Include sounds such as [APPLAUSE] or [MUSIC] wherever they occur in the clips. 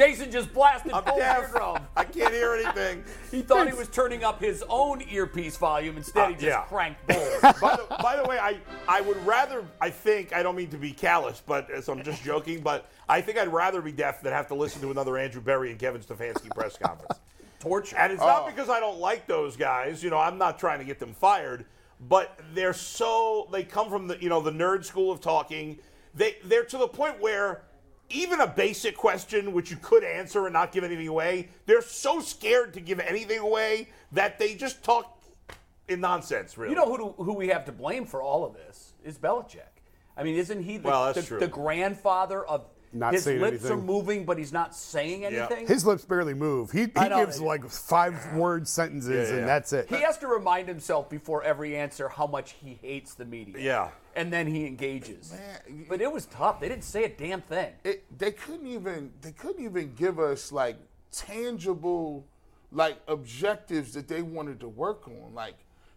Jason just blasted I'm both deaf. eardrums. I can't hear anything. [LAUGHS] He thought he was turning up his own earpiece volume. Instead, he Uh, just yeah. cranked [LAUGHS] both. by, the, by the way, I, I would rather, I think, I don't mean to be callous, but so I'm just joking, but I think I'd rather be deaf than have to listen to another Andrew Berry and Kevin Stefanski press conference. Torture. And it's not because I don't like those guys. You know, I'm not trying to get them fired, but they're so they come from the you know the nerd school of talking. They they're to the point where even a basic question which you could answer and not give anything away, they're so scared to give anything away that they just talk in nonsense. Really, You know who, who we have to blame for all of this is Belichick. I mean, isn't he the, Well, the, the grandfather of Not his saying lips are moving, but he's not saying anything? His lips barely move. He, he know. gives like five word sentences yeah, yeah. and that's it. He has to remind himself before every answer how much he hates the media. Yeah. And then he engages. Man, but it was tough. They didn't say a damn thing. it, they couldn't even they couldn't even give us like tangible like objectives that they wanted to work on. Like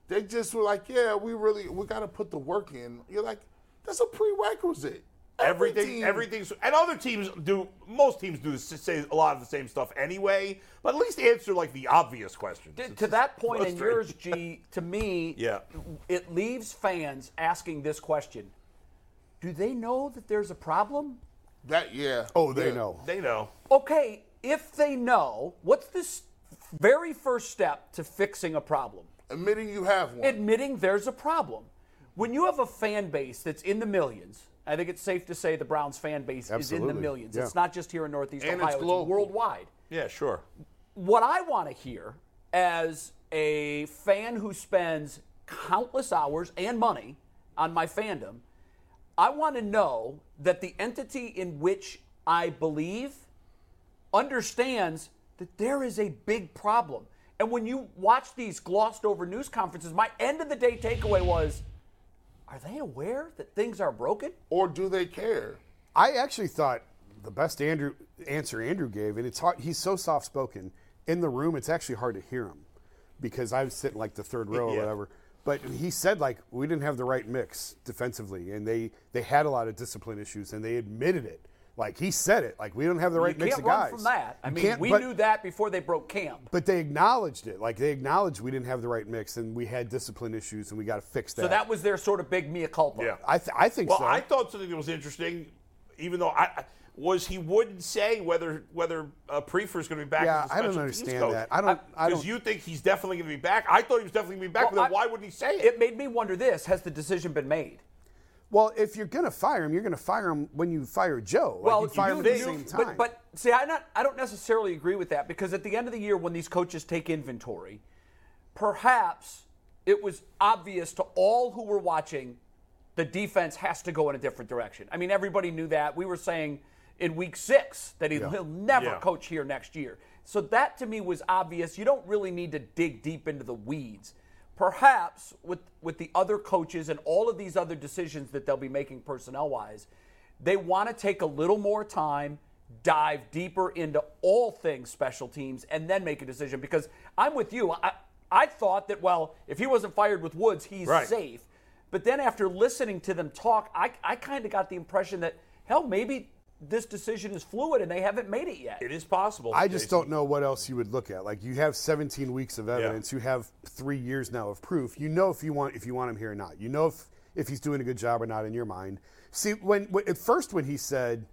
they just were like, yeah, we really we got to put the work in. You're like, that's a prerequisite. Every Everything, team- everything's, and other teams do. Most teams do say a lot of the same stuff anyway. But at least answer like the obvious questions. To, to that it's point in frustrating. yours, [LAUGHS] G, to me, Yeah. it leaves fans asking this question: Do they know that there's a problem? That yeah. oh, they yeah. know. they know. Okay, if they know, what's this very first step to fixing a problem? Admitting you have one. Admitting there's a problem. When you have a fan base that's in the millions, I think it's safe to say the Browns fan base is in the millions. yeah. It's not just here in Northeast And Ohio; it's, global. worldwide. Yeah, sure. what I want to hear as a fan who spends countless hours and money on my fandom, I want to know that the entity in which I believe understands that there is a big problem. And when you watch these glossed over news conferences, my end of the day takeaway was are they aware that things are broken? or do they care? I actually thought the best Andrew answer Andrew gave, and it's hard. He's so soft spoken in the room. It's actually hard to hear him because I was sitting like the third row or Yeah. whatever. But he said like we didn't have the right mix defensively, and they they had a lot of discipline issues, and they admitted it. Like he said it, like we don't have the right you mix can't of run guys. from that. I You mean, we but- knew that before they broke camp. But they acknowledged it. Like they acknowledged we didn't have the right mix, and we had discipline issues, and we got to fix that. So that was their sort of big mea culpa. Yeah. I, th- I think Well, so. I thought something that was interesting, even though I I- was he wouldn't say whether whether uh, Priefer is going to be back. Yeah, as a I don't understand coach. that. I don't- Because you think he's definitely going to be back. I thought he was definitely going to be back. Well, but I- then why wouldn't he say it? It made me wonder this: Has the decision been made? Well, if you're going to fire him, you're going to fire him when you fire Joe. Like, well, you fire him at the same time. But, but see, I not I don't necessarily agree with that because at the end of the year, when these coaches take inventory, perhaps it was obvious to all who were watching the defense has to go in a different direction. I mean, everybody knew that. We were saying in week six that he, will never Yeah. coach here next year. So that to me was obvious. You don't really need to dig deep into the weeds. Perhaps with with the other coaches and all of these other decisions that they'll be making personnel wise, they want to take a little more time, dive deeper into all things special teams, and then make a decision. Because I'm with you. I, I thought that, well, if he wasn't fired with Woods, he's Right. safe. But then after listening to them talk, I, I kind of got the impression that, hell, maybe this decision is fluid and they haven't made it yet. it is possible. I just Jason. don't know what else you would look at. Like you have 17 weeks of evidence, you have three years now of proof. You know if you want if you want him here or not. You know if if he's doing a good job or not in your mind. See, when, when at first when he said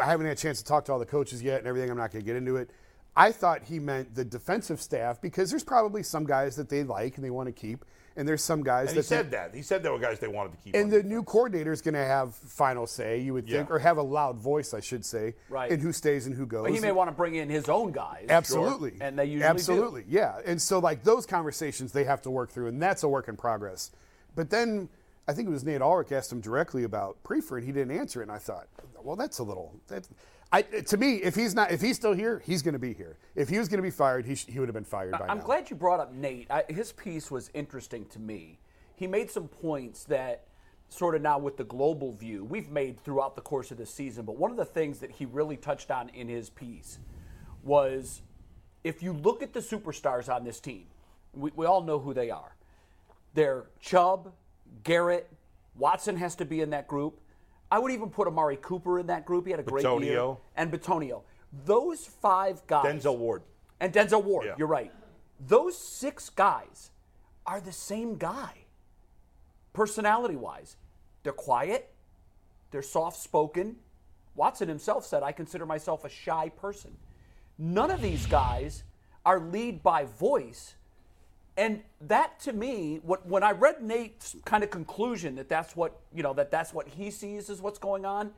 I haven't had a chance to talk to all the coaches yet and everything, I'm not going to get into it. I thought he meant the defensive staff because there's probably some guys that they like and they want to keep, and there's some guys And that he said that. He said there were guys they wanted to keep. and the new coordinator is going to have final say, you would think, Yeah. or have a loud voice, I should say, Right. in who stays and who goes. But he may want to bring in his own guys. Absolutely. And they usually do. Absolutely, yeah. And so, like, those conversations they have to work through, and that's a work in progress. But then I think it was Nate Ulrich asked him directly about Priefer, and he didn't answer it. And I thought, well, that's a little. That, I, to me, if he's not, if he's still here, he's going to be here. If he was going to be fired, he, sh- he would have been fired by now. I'm now. glad you brought up Nate. I, his piece was interesting to me. He made some points that, sort of now with the global view, we've made throughout the course of this season. But one of the things that he really touched on in his piece was if you look at the superstars on this team, we, we all know who they are. They're Chubb, Garrett, Watson has to be in that group. I would even put Amari Cooper in that group. He had a great year. And Bitonio. Those five guys. Denzel Ward. And Denzel Ward, Yeah. you're right. Those six guys are the same guy, personality wise. They're quiet, they're soft spoken. Watson himself said, I consider myself a shy person. None of these guys are lead by voice. And that to me, what, when I read Nate's kind of conclusion that that's what you know that that's what he sees as what's going on,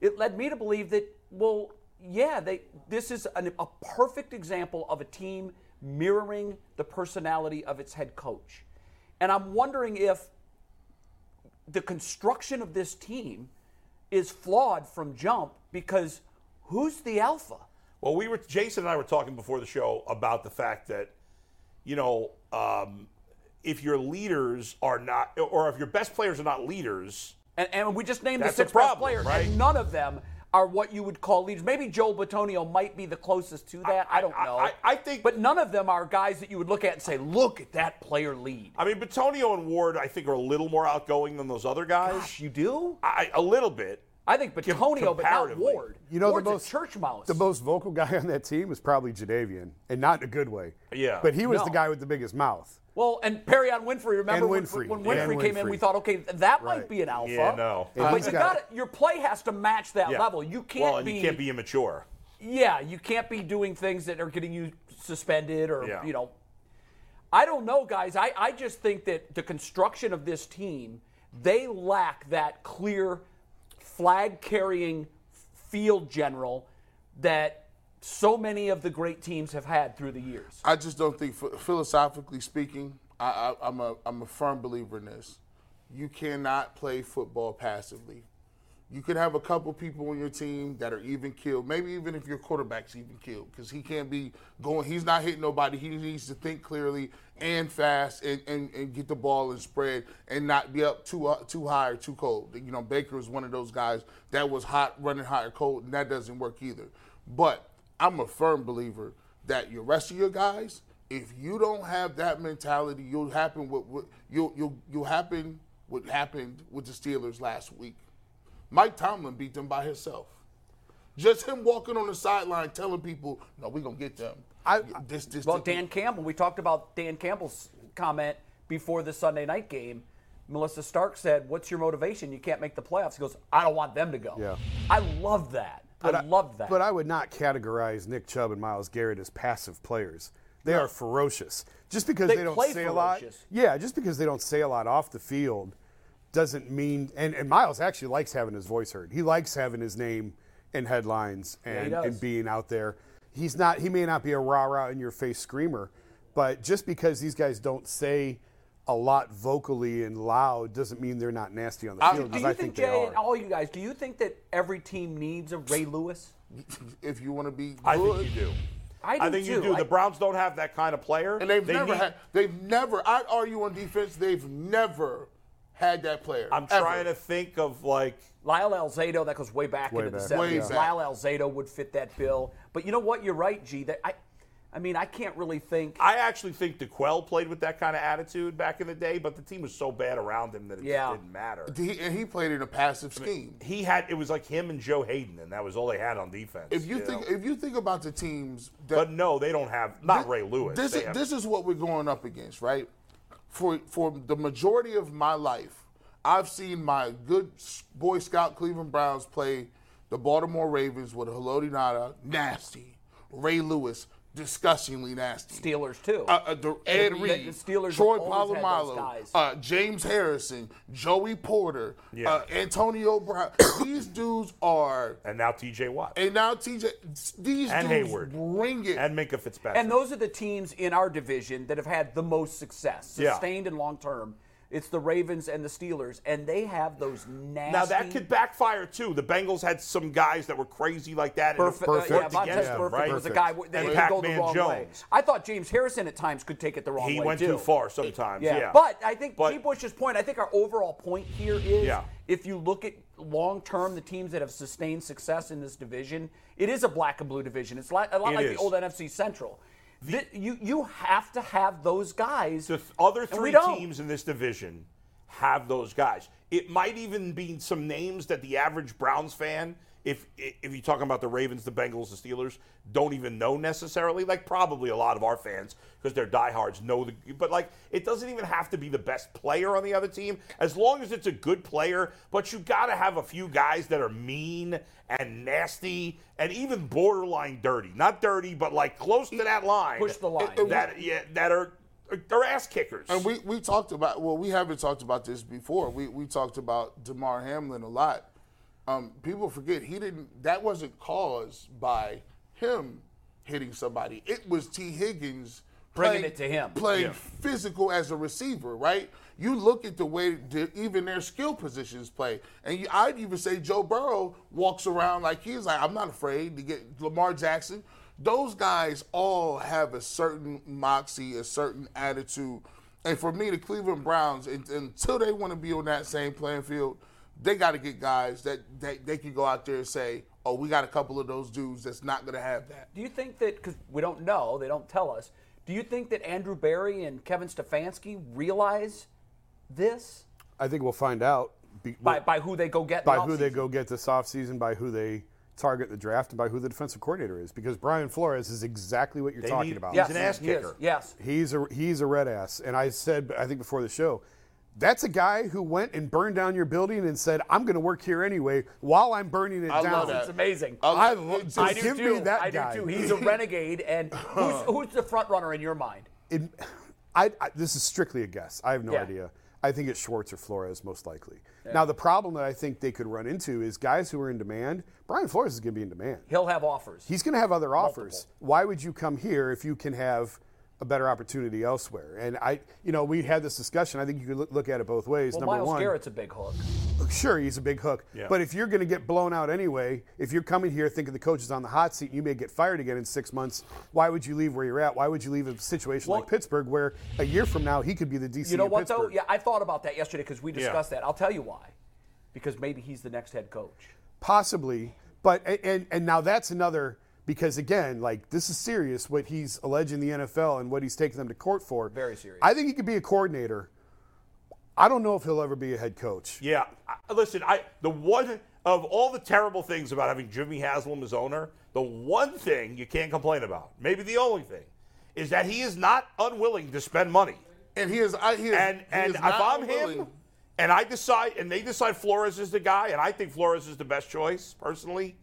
it led me to believe that well, yeah, they this is an, a perfect example of a team mirroring the personality of its head coach, and I'm wondering if the construction of this team is flawed from jump because who's the alpha? Well, we were Jason and I were talking before the show about the fact that, you know, um, if your leaders are not, or if your best players are not leaders, And, and we just named the six best players, right? and none of them are what you would call leaders. Maybe Joel Bitonio might be the closest to that. I, I- don't I- know. I- I think- but none of them are guys that you would look at and say, "Look at that player lead." I mean, Bitonio and Ward, I think, are a little more outgoing than those other guys. Gosh, you do? I, a little bit. I think Bitonio, but not comparatively. Ward. You know, Ward's the most a church mouse. The most vocal guy on that team was probably Jadeveon, and not in a good way. Yeah. But he was No. the guy with the biggest mouth. well, and Perrion Winfrey. Remember And when- Winfrey. when, Winfrey And came in? We thought, okay, that might be an alpha. Yeah, no. And But you got- got your play has to match that Yeah. level. You can't well, and be. you can't be immature. Yeah, you can't be doing things that are getting you suspended or, Yeah. you know. I don't know, guys. I, I just think that the construction of this team, they lack that clear flag carrying field general that so many of the great teams have had through the years. I just don't think, philosophically speaking, I, I'm a I'm a firm believer in this. You cannot play football passively. You could have a couple people on your team that are even killed. Maybe even if your quarterback's even killed, because he can't be going. He's not hitting nobody. He needs to think clearly and fast and, and, and get the ball and spread and not be up too uh, too high or too cold. You know, Baker was one of those guys that was hot, running hot or cold, and that doesn't work either. But I'm a firm believer that your rest of your guys, if you don't have that mentality, you'll happen what, what you'll you'll you'll happen what happened with the Steelers last week. Mike Tomlin beat them by himself. Just him walking on the sideline telling people, "No, we're gonna get them." I- this, this, Well, this- Dan Campbell, we talked about Dan Campbell's comment before the Sunday night game. Melissa Stark said, What's your motivation? You can't make the playoffs. He goes, I don't want them to go. Yeah. I love that. But I, love that. But I would not categorize Nick Chubb and Myles Garrett as passive players. They are ferocious. Just because They they, don't play say a lot. Yeah, just because they don't say a lot off the field doesn't mean. And, and Myles actually likes having his voice heard. He likes having his name in headlines he and, does. and being out there. He's not. He may not be a rah rah in your face screamer, but just because these guys don't say a lot vocally and loud doesn't mean they're not nasty on the I- field. do 'cause you I think, think, they Jay, and all you guys, do you think that every team needs a Ray Lewis? if you want to be I think you do. I do think you too. do. I- the Browns don't have that kind of player. and they've They never need- had. They've never. I argue on defense. They've never had that player. I'm ever. trying to think of like Lyle Alzado, that goes way back Way into back. the Way 70s. back. Lyle Alzado would fit that bill. But you know what? You're right, G. That I, I mean, I can't really think. I actually think D'Qwell played with that kind of attitude back in the day, but the team was so bad around him that it Yeah. didn't matter. He, and he played in a passive scheme. He had it was like him and Joe Haden, and that was all they had on defense. If you think, know? if you think about the teams that but no, they don't have not Thi- Ray Lewis. This is, have- this is what we're going up against, right? For for the majority of my life, I've seen my good Boy Scout Cleveland Browns play the Baltimore Ravens with Haloti Ngata, nasty, Ray Lewis, disgustingly nasty. Steelers too. Uh, uh, the, Ed the- Reed, the Steelers Troy have always had those Polamalu, uh, James Harrison, Joey Porter, Yeah. uh, Antonio Brown. [COUGHS] These dudes are, And now T.J. Watt and now TJ. These And dudes Heyward. bring it. and Minkah Fitzpatrick. And those are the teams in our division that have had the most success, Yeah. sustained and long term. It's the Ravens and the Steelers, and they have those nasty. now that could backfire too. The Bengals had some guys that were crazy like that. and it Burfict. Uh, worked yeah, against Vontaze them, Burfict right? was a guy that And could go the Pac-Man wrong way. I thought James Harrison at times could take it the wrong He way He went too. too far sometimes. Yeah, Yeah. But I think But- G. Bush's point, I think our overall point here is Yeah. if you look at long term, the teams that have sustained success in this division, it is a black and blue division. It's like, a lot It like is. the old NFC Central. Th- you you have to have those guys. the other three teams in this division have those guys. It might even be some names that the average Browns fan, if if you're talking about the Ravens, the Bengals, the Steelers, don't even know necessarily. Like probably a lot of our fans, because they're diehards, know the. But like, it doesn't even have to be the best player on the other team, as long as it's a good player. But you got to have a few guys that are mean and nasty and even borderline dirty. Not dirty, but like close to that line. Push the line. That yeah, that are they're ass kickers. And we, we talked about well, we haven't talked about this before. We we talked about Damar Hamlin a lot. Um, people forget he didn't. That wasn't caused by him hitting somebody. It was Tee Higgins Bringing playing- it to him. playing Yeah. physical as a receiver. Right? You look at the way the, even their skill positions play, and you, I'd even say Joe Burrow walks around like he's like I'm not afraid to get Lamar Jackson. Those guys all have a certain moxie, a certain attitude. And for me, the Cleveland Browns, un- until they want to be on that same playing field, they got to get guys that, that they can go out there and say, oh, we got a couple of those dudes that's not going to have that. Do you think that because we don't know, they don't tell us? Do you think that Andrew Berry and Kevin Stefanski realize this I think we'll find out be- by, by who they go get? by the who they go get this offseason, by who they target the draft, and by who the defensive coordinator is. Because Brian Flores is exactly what you're They talking need- about. He's Yes, an ass he is. kicker. Yes. He's a he's a red ass, and I said I think before the show, that's a guy who went and burned down your building and said, "I'm going to work here anyway," while I'm burning it I down. love that. It's amazing. I It's love- just- I I do give too. me that I guy. do too. He's a [LAUGHS] renegade, and who's, um, who's the front runner in your mind? It, [SIGHS] I, I, this is strictly a guess. I have no Yeah. idea. I think it's Schwartz or Flores most likely. Now the problem that I think they could run into is guys who are in demand. Brian Flores is going to be in demand. He'll have offers. He's going to have other offers. Why would you come here if you can have a better opportunity elsewhere? And I, you know, we had this discussion. I think you could look, look at it both ways. well, Number Myles one, Garrett's a big hook. Uh, sure, he's a big hook. Yeah. But if you're going to get blown out anyway, if you're coming here thinking the coach is on the hot seat and you may get fired again in six months, why would you leave where you're at? Why would you leave a situation Well- like Pittsburgh where a year from now he could be the DC You know of what though? Yeah, I thought about that yesterday because we discussed that. I'll tell you why. Because maybe he's the next head coach. Possibly, but and and now that's another because again, like this is serious what he's alleging the NFL and what he's taking them to court for. Very serious. I think he could be a coordinator. I don't know if he'll ever be a head coach. Yeah, I- listen, I the one of all the terrible things about having Jimmy Haslam as owner, the one thing you can't complain about, maybe the only thing, is that he is not unwilling to spend money. And he is, I, he is, And he and is if I'm unwilling- him, and I decide, and they decide Flores is the guy, and I think Flores is the best choice personally.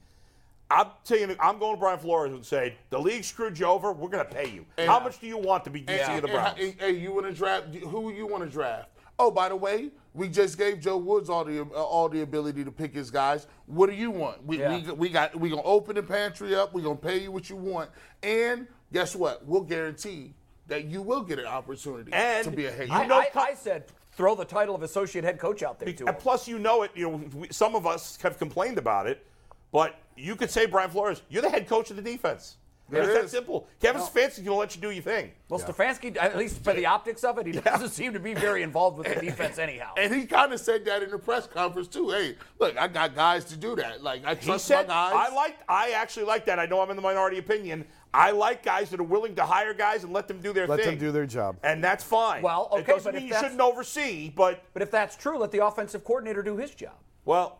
I'm telling you, I'm going to Brian Flores and say the league screwed you over. We're going to pay you. And- How much do you want to be DC And, of the and- Browns? and- hey, you want to draft? Who you want to draft? Oh, by the way, we just gave Joe Woods all the uh, all the ability to pick his guys. What do you want? We Yeah. we, we got we gonna open the pantry up. We're gonna pay you what you want, and guess what? We'll guarantee that you will get an opportunity And to be a head you coach. I, know I, I said throw the title of associate head coach out there to him. And plus, you know it. You know, we, some of us have complained about it, but you could say Brian Flores, you're the head coach of the defense. And It it's that is. simple. Kevin Stefanski's going to let you do your thing. Well, Stefanski, at least for the optics of it, he doesn't seem to be very involved with the [LAUGHS] defense anyhow. And he kind of said that in the press conference too. Hey, look, I got guys to do that. Like I trust said, my guys. I like. I actually like that. I know I'm in the minority opinion. I like guys that are willing to hire guys and let them do their Let thing. Let them do their job. and that's fine. Well, it okay, doesn't but mean you shouldn't oversee, but But if that's true, let the offensive coordinator do his job. well,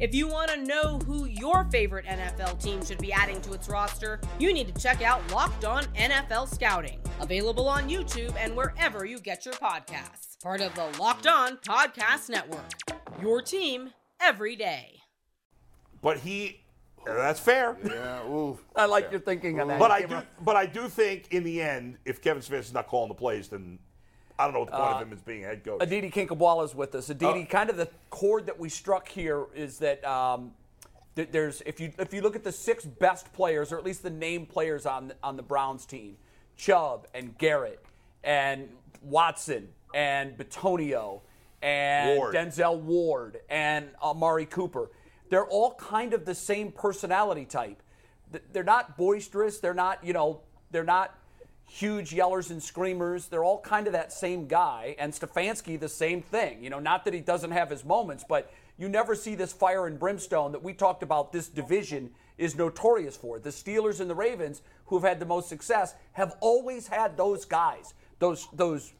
If you want to know who your favorite NFL team should be adding to its roster, you need to check out Locked On NFL Scouting, available on YouTube and wherever you get your podcasts. Part of the Locked On Podcast Network. Your team every day. But he, that's fair. Yeah, ooh. I like your thinking on that. But I do, but I do think in the end, if Kevin Smith is not calling the plays, then I don't know what the point Uh, of him as being head coach. Aditi Kinkhabwala is with us. Aditi, Oh. kind of the chord that we struck here is that um, th- there's if you if you look at the six best players, or at least the name players on on the Browns team, Chubb and Garrett and Watson and Bitonio and Ward. Denzel Ward and Amari Cooper, they're all kind of the same personality type. They're not boisterous. They're not you know they're not huge yellers and screamers. They're all kind of that same guy. And Stefanski, the same thing. You know, not that he doesn't have his moments, but you never see this fire and brimstone that we talked about this division is notorious for. The Steelers and the Ravens, who have had the most success, have always had those guys, those those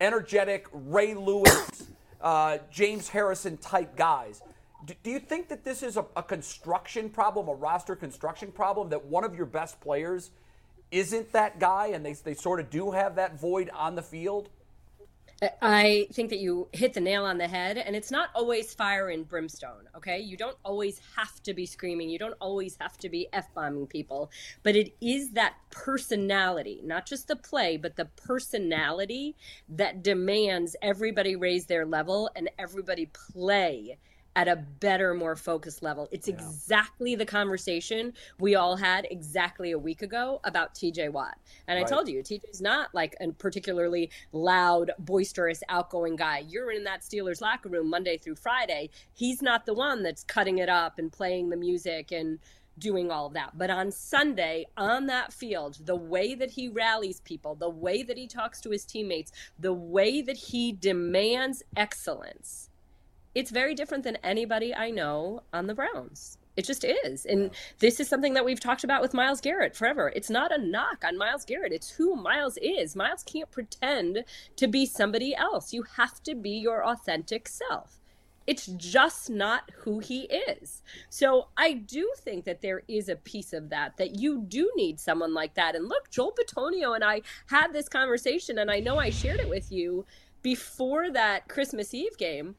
energetic Ray Lewis, uh, James Harrison type guys. Do, you think that this is a, a construction problem, a roster construction problem, that one of your best players isn't that guy and they, they sort of do have that void on the field? I think that you hit the nail on the head, and it's not always fire and brimstone, okay? You don't always have to be screaming, you don't always have to be F bombing people, but it is that personality, not just the play, but the personality that demands everybody raise their level and everybody play at a better, more focused level. It's exactly the conversation we all had exactly a week ago about TJ Watt. And I told you, TJ's not like a particularly loud, boisterous, outgoing guy. You're in that Steelers locker room Monday through Friday. He's not the one that's cutting it up and playing the music and doing all of that. But on Sunday, on that field, the way that he rallies people, the way that he talks to his teammates, the way that he demands excellence, it's very different than anybody I know on the Browns. It just is. And this is something that we've talked about with Myles Garrett forever. It's not a knock on Myles Garrett. It's who Myles is. Myles can't pretend to be somebody else. You have to be your authentic self. It's just not who he is. So I do think that there is a piece of that, that you do need someone like that. And look, Joel Bitonio and I had this conversation, and I know I shared it with you before that Christmas Eve game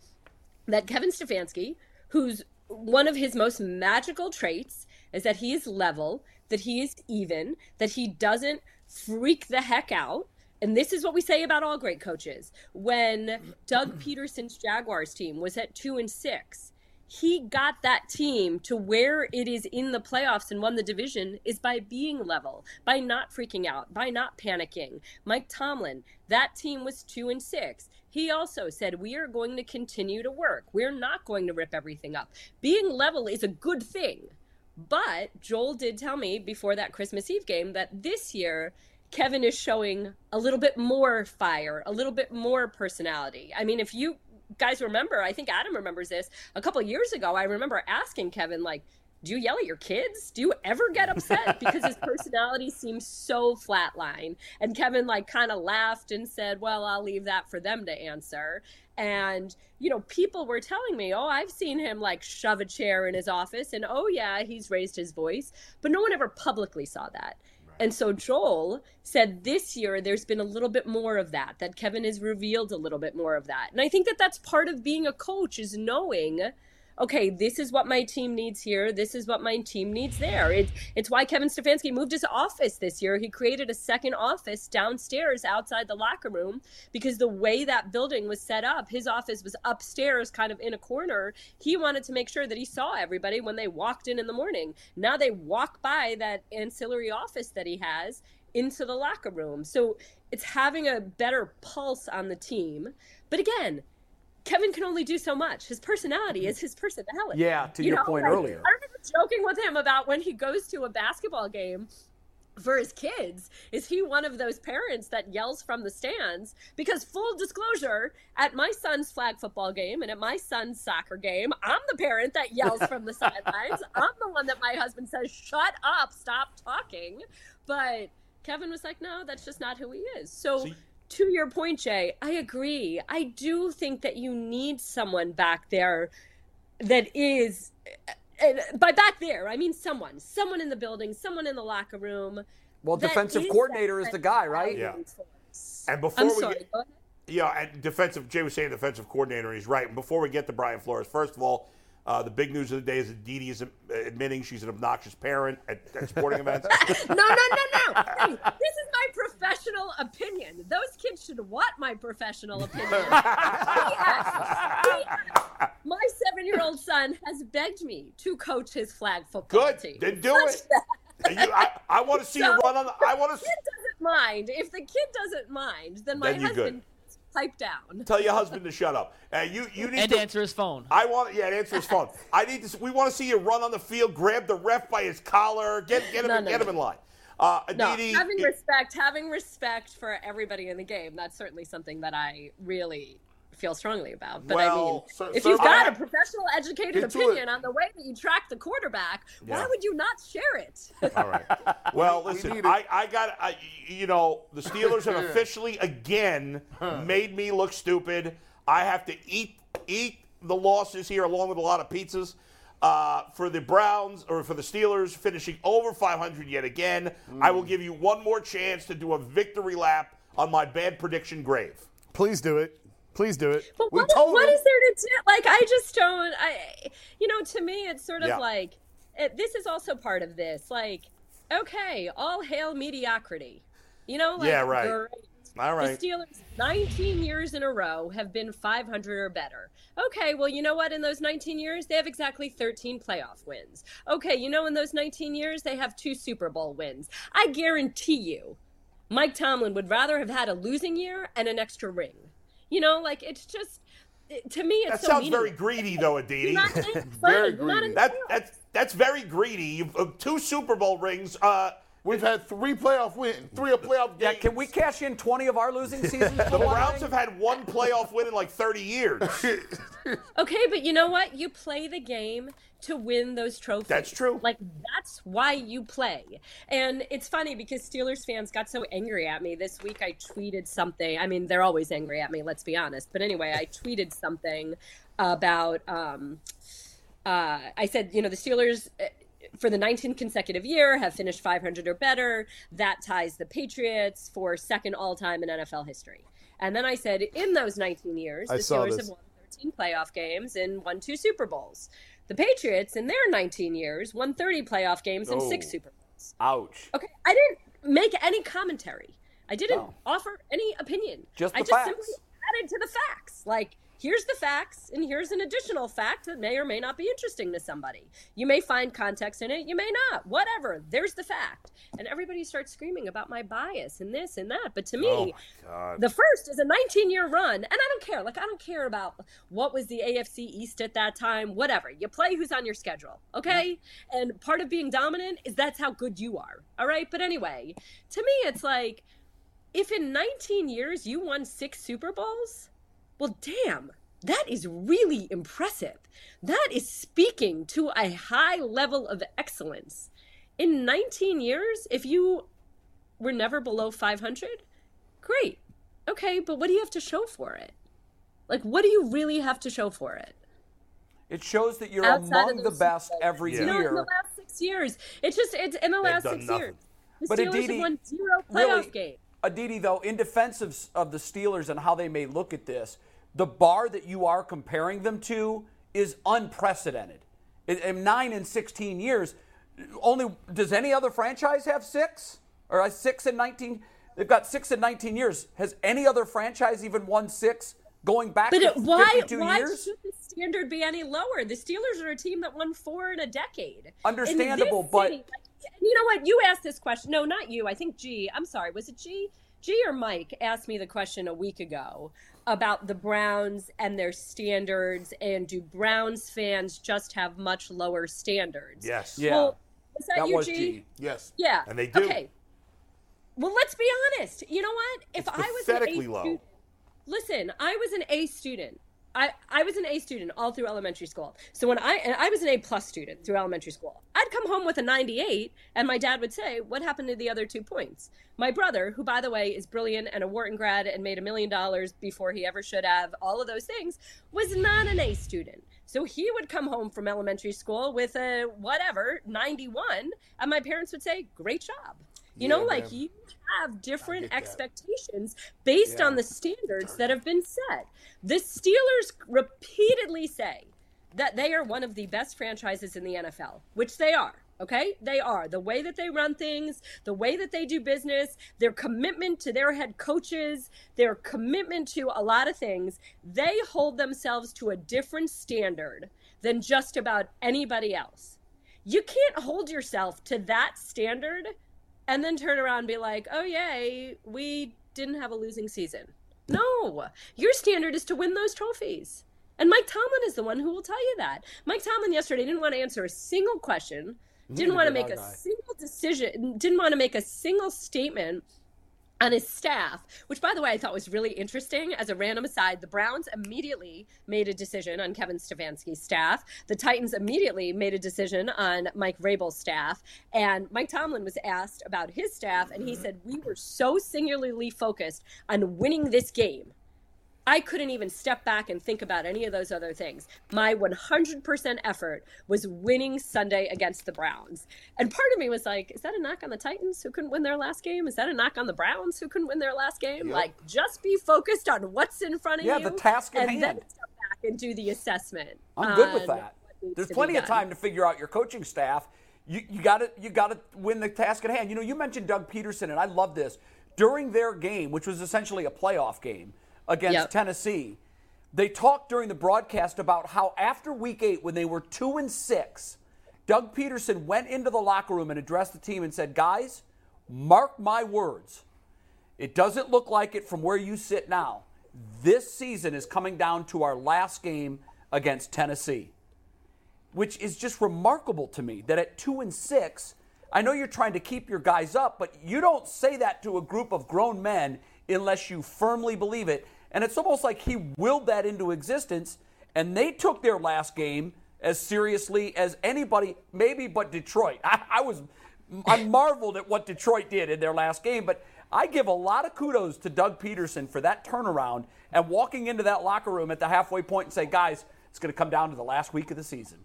that Kevin Stefanski, who's one of his most magical traits is that he is level, that he is even, that he doesn't freak the heck out. And this is what we say about all great coaches. When Doug [CLEARS THROAT] Pederson's Jaguars team was at two and six, he got that team to where it is in the playoffs and won the division is by being level, by not freaking out, by not panicking. Mike Tomlin, that team was two and six. He also said, We are going to continue to work. We're not going to rip everything up. Being level is a good thing. But Joel did tell me before that Christmas Eve game that this year, Kevin is showing a little bit more fire, a little bit more personality. I mean, if you guys remember, I think Adam remembers this. A couple years ago, I remember asking Kevin, like, do you yell at your kids? Do you ever get upset? Because his personality seems so flatline. And Kevin, like, kind of laughed and said, Well, I'll leave that for them to answer. And, you know, people were telling me, Oh, I've seen him like shove a chair in his office. And oh, yeah, he's raised his voice. But no one ever publicly saw that. And so Joel said this year there's been a little bit more of that, that Kevin has revealed a little bit more of that. And I think that that's part of being a coach is knowing, okay, this is what my team needs here. This is what my team needs there. It's, it's why Kevin Stefanski moved his office this year. He created a second office downstairs outside the locker room because the way that building was set up, his office was upstairs, kind of in a corner. He wanted to make sure that he saw everybody when they walked in in the morning. Now they walk by that ancillary office that he has into the locker room. So it's having a better pulse on the team. But again, Kevin can only do so much. His personality is his personality. Yeah, to You your know, point like, earlier. I remember joking with him about when he goes to a basketball game for his kids is he one of those parents that yells from the stands because full disclosure at my son's flag football game and at my son's soccer game i'm the parent that yells from the sidelines [LAUGHS] i'm the one that my husband says shut up stop talking but kevin was like no that's just not who he is so See- to your point jay i agree i do think that you need someone back there that is and by back there i mean someone someone in the building someone in the locker room Well, defensive is coordinator is the guy, right? Yeah. And before I'm we sorry. get- Go ahead. Yeah, and defensive. Jay was saying defensive coordinator. He's right. And before we get to Brian Flores, first of all, uh, the big news of the day is that Dee Dee is admitting she's an obnoxious parent at, at sporting events. [LAUGHS] no, no, no, no. Hey, this is my professional opinion. Those kids should want my professional opinion. [LAUGHS] P.S. P.S. My seven-year-old son has begged me to coach his flag football Good. team. Then do Such it. you, I, I want to see you run on. The, I want the to kid doesn't mind. If the kid doesn't mind, then my Then you're good. Husband pipe down. [LAUGHS] tell your husband to shut up. And you, you need and to answer his phone. I want, yeah, and answer his phone. I need to. We want to see you run on the field, grab the ref by his collar, get get him, No, no, get him in line. Uh, No, Aditi, having it- respect, having respect for everybody in the game. That's certainly something that I really feel strongly about. But I mean, so- if so you've got have- a professional, educated opinion it. on the way that you track the quarterback, Yeah. why would you not share it? All right. [LAUGHS] Well, listen, need. I, I got, I, you know, the Steelers have [LAUGHS] officially again made me look stupid. I have to eat eat the losses here along with a lot of pizzas. Uh, for the Browns or for the Steelers finishing over 500 yet again, I will give you one more chance to do a victory lap on my bad prediction grave. Please do it. Please do it. But what, what there to do? Like, I just don't. I, you know, to me, it's sort of Yeah. like it, this is also part of this. Like, okay, all hail mediocrity. You know, like, Yeah, right. great. All right. The Steelers, 19 years in a row, have been 500 or better. Okay, well, you know what? In those 19 years, they have exactly 13 playoff wins. Okay, you know, in those 19 years, they have two Super Bowl wins. I guarantee you, Mike Tomlin would rather have had a losing year and an extra ring. You know, like, it's just, it- to me, it's That so sounds very greedy, though, Aditi. You're not [LAUGHS] in it. Very Fine, you're not greedy. That that's that's very greedy. You've, uh, two Super Bowl rings. Uh, We've had three playoff wins, three of playoff Yeah, can we cash in 20 of our losing [LAUGHS] seasons? the Browns have had one playoff win in like 30 years. [LAUGHS] Okay, but you know what? You play the game to win those trophies. That's true. Like that's why you play. And it's funny because Steelers fans got so angry at me this week. I tweeted something. I mean, they're always angry at me. Let's be honest. But anyway, I tweeted something about. Um, uh, I said, you know, the Steelers. For the 19th consecutive year, have finished 500 or better. That ties the Patriots for second all time in NFL history. And then I said, in those 19 years, I the Steelers have won 13 playoff games and won two Super Bowls. The Patriots, in their 19 years, won 30 playoff games and six oh. Super Bowls. Ouch. Okay, I didn't make any commentary. I didn't No. offer any opinion. Just the I just facts. simply added to the facts. Like, here's the facts, and here's an additional fact that may or may not be interesting to somebody. You may find context in it, you may not. Whatever. There's the fact. And everybody starts screaming about my bias and this and that. But to me, oh the first is a 19 year run, and I don't care. Like, I don't care about what was the AFC East at that time, whatever. You play who's on your schedule, okay? And part of being dominant is that's how good you are, all right? But anyway, to me, it's like if in 19 years you won six Super Bowls, well, damn, that is really impressive. That is speaking to a high level of excellence. In 19 years, if you were never below 500, great. Okay, but what do you have to show for it? Like, what do you really have to show for it? It shows that you're Outside among the best Super every Yeah. You know, in the last six years, it's just it's in the last six nothing. years. The But Steelers Aditi, have won zero playoff really- games. Aditi, though, in defense of, of the Steelers and how they may look at this, the bar that you are comparing them to is unprecedented. In, in nine and 16 years, only does any other franchise have six? Or a six and 19? They've got six and 19 years. Has any other franchise even won six going back But to it, why 52 why years? should the standard be any lower? The Steelers are a team that won four in a decade. Understandable, but- city, you know what? You asked this question. No, not you. I think G. I'm sorry. Was it G? G or Mike asked me the question a week ago about the Browns and their standards, and do Browns fans just have much lower standards? yes. Yeah. Well, was that, that you, was G? G. Yes. Yeah. And they do. Okay. Well, let's be honest. You know what? If I was an A low. student, listen, I was an A student. I, I was an A student all through elementary school. So when I and I was an A plus student through elementary school, I'd come home with a 98, and my dad would say, "What happened to the other two points?" My brother, who by the way is brilliant and a Wharton grad and made a million dollars before he ever should have, all of those things, was not an A student. So he would come home from elementary school with a whatever 91, and my parents would say, "Great job." You know, like you have different get that. expectations based on the standards that have been set. The Steelers repeatedly say that they are one of the best franchises in the NFL, which they are. Okay, they are. The way that they run things, the way that they do business, their commitment to their head coaches, their commitment to a lot of things, they hold themselves to a different standard than just about anybody else. You can't hold yourself to that standard and then turn around and be like, oh, yay, we didn't have a losing season. No, your standard is to win those trophies. And Mike Tomlin is the one who will tell you that. Mike Tomlin yesterday didn't want to answer a single question, didn't want to make a single decision, didn't want to make a single statement on his staff, which by the way I thought was really interesting. As a random aside, the Browns immediately made a decision on Kevin Stefanski's staff. The Titans immediately made a decision on Mike Vrabel's staff. And Mike Tomlin was asked about his staff, and he said, We were so singularly focused on winning this game. I couldn't even step back and think about any of those other things. My 100% effort was winning Sunday against the Browns. And part of me was like, is that a knock on the Titans who couldn't win their last game? Is that a knock on the Browns who couldn't win their last game? Like, just be focused on what's in front of Yeah, you. Yeah, the task at and then step back and do the assessment. I'm good with that. There's plenty of time to figure out your coaching staff. You you got to you got to win the task at hand. You know, you mentioned Doug Pederson, and I love this. During their game, which was essentially a playoff game against Yep. Tennessee, they talked during the broadcast about how after Week Eight, when they were two and six, Doug Pederson went into the locker room and addressed the team and said, "Guys, mark my words." It doesn't look like it from where you sit now. This season is coming down to our last game against Tennessee, which is just remarkable to me that at two and six, I know you're trying to keep your guys up, but you don't say that to a group of grown men unless you firmly believe it. And it's almost like he willed that into existence, and they took their last game as seriously as anybody, maybe but Detroit. [LAUGHS] I, I was, I marveled at what Detroit did in their last game, but I give a lot of kudos to Doug Pederson for that turnaround and walking into that locker room at the halfway point and say, guys, it's going to come down to the last week of the season.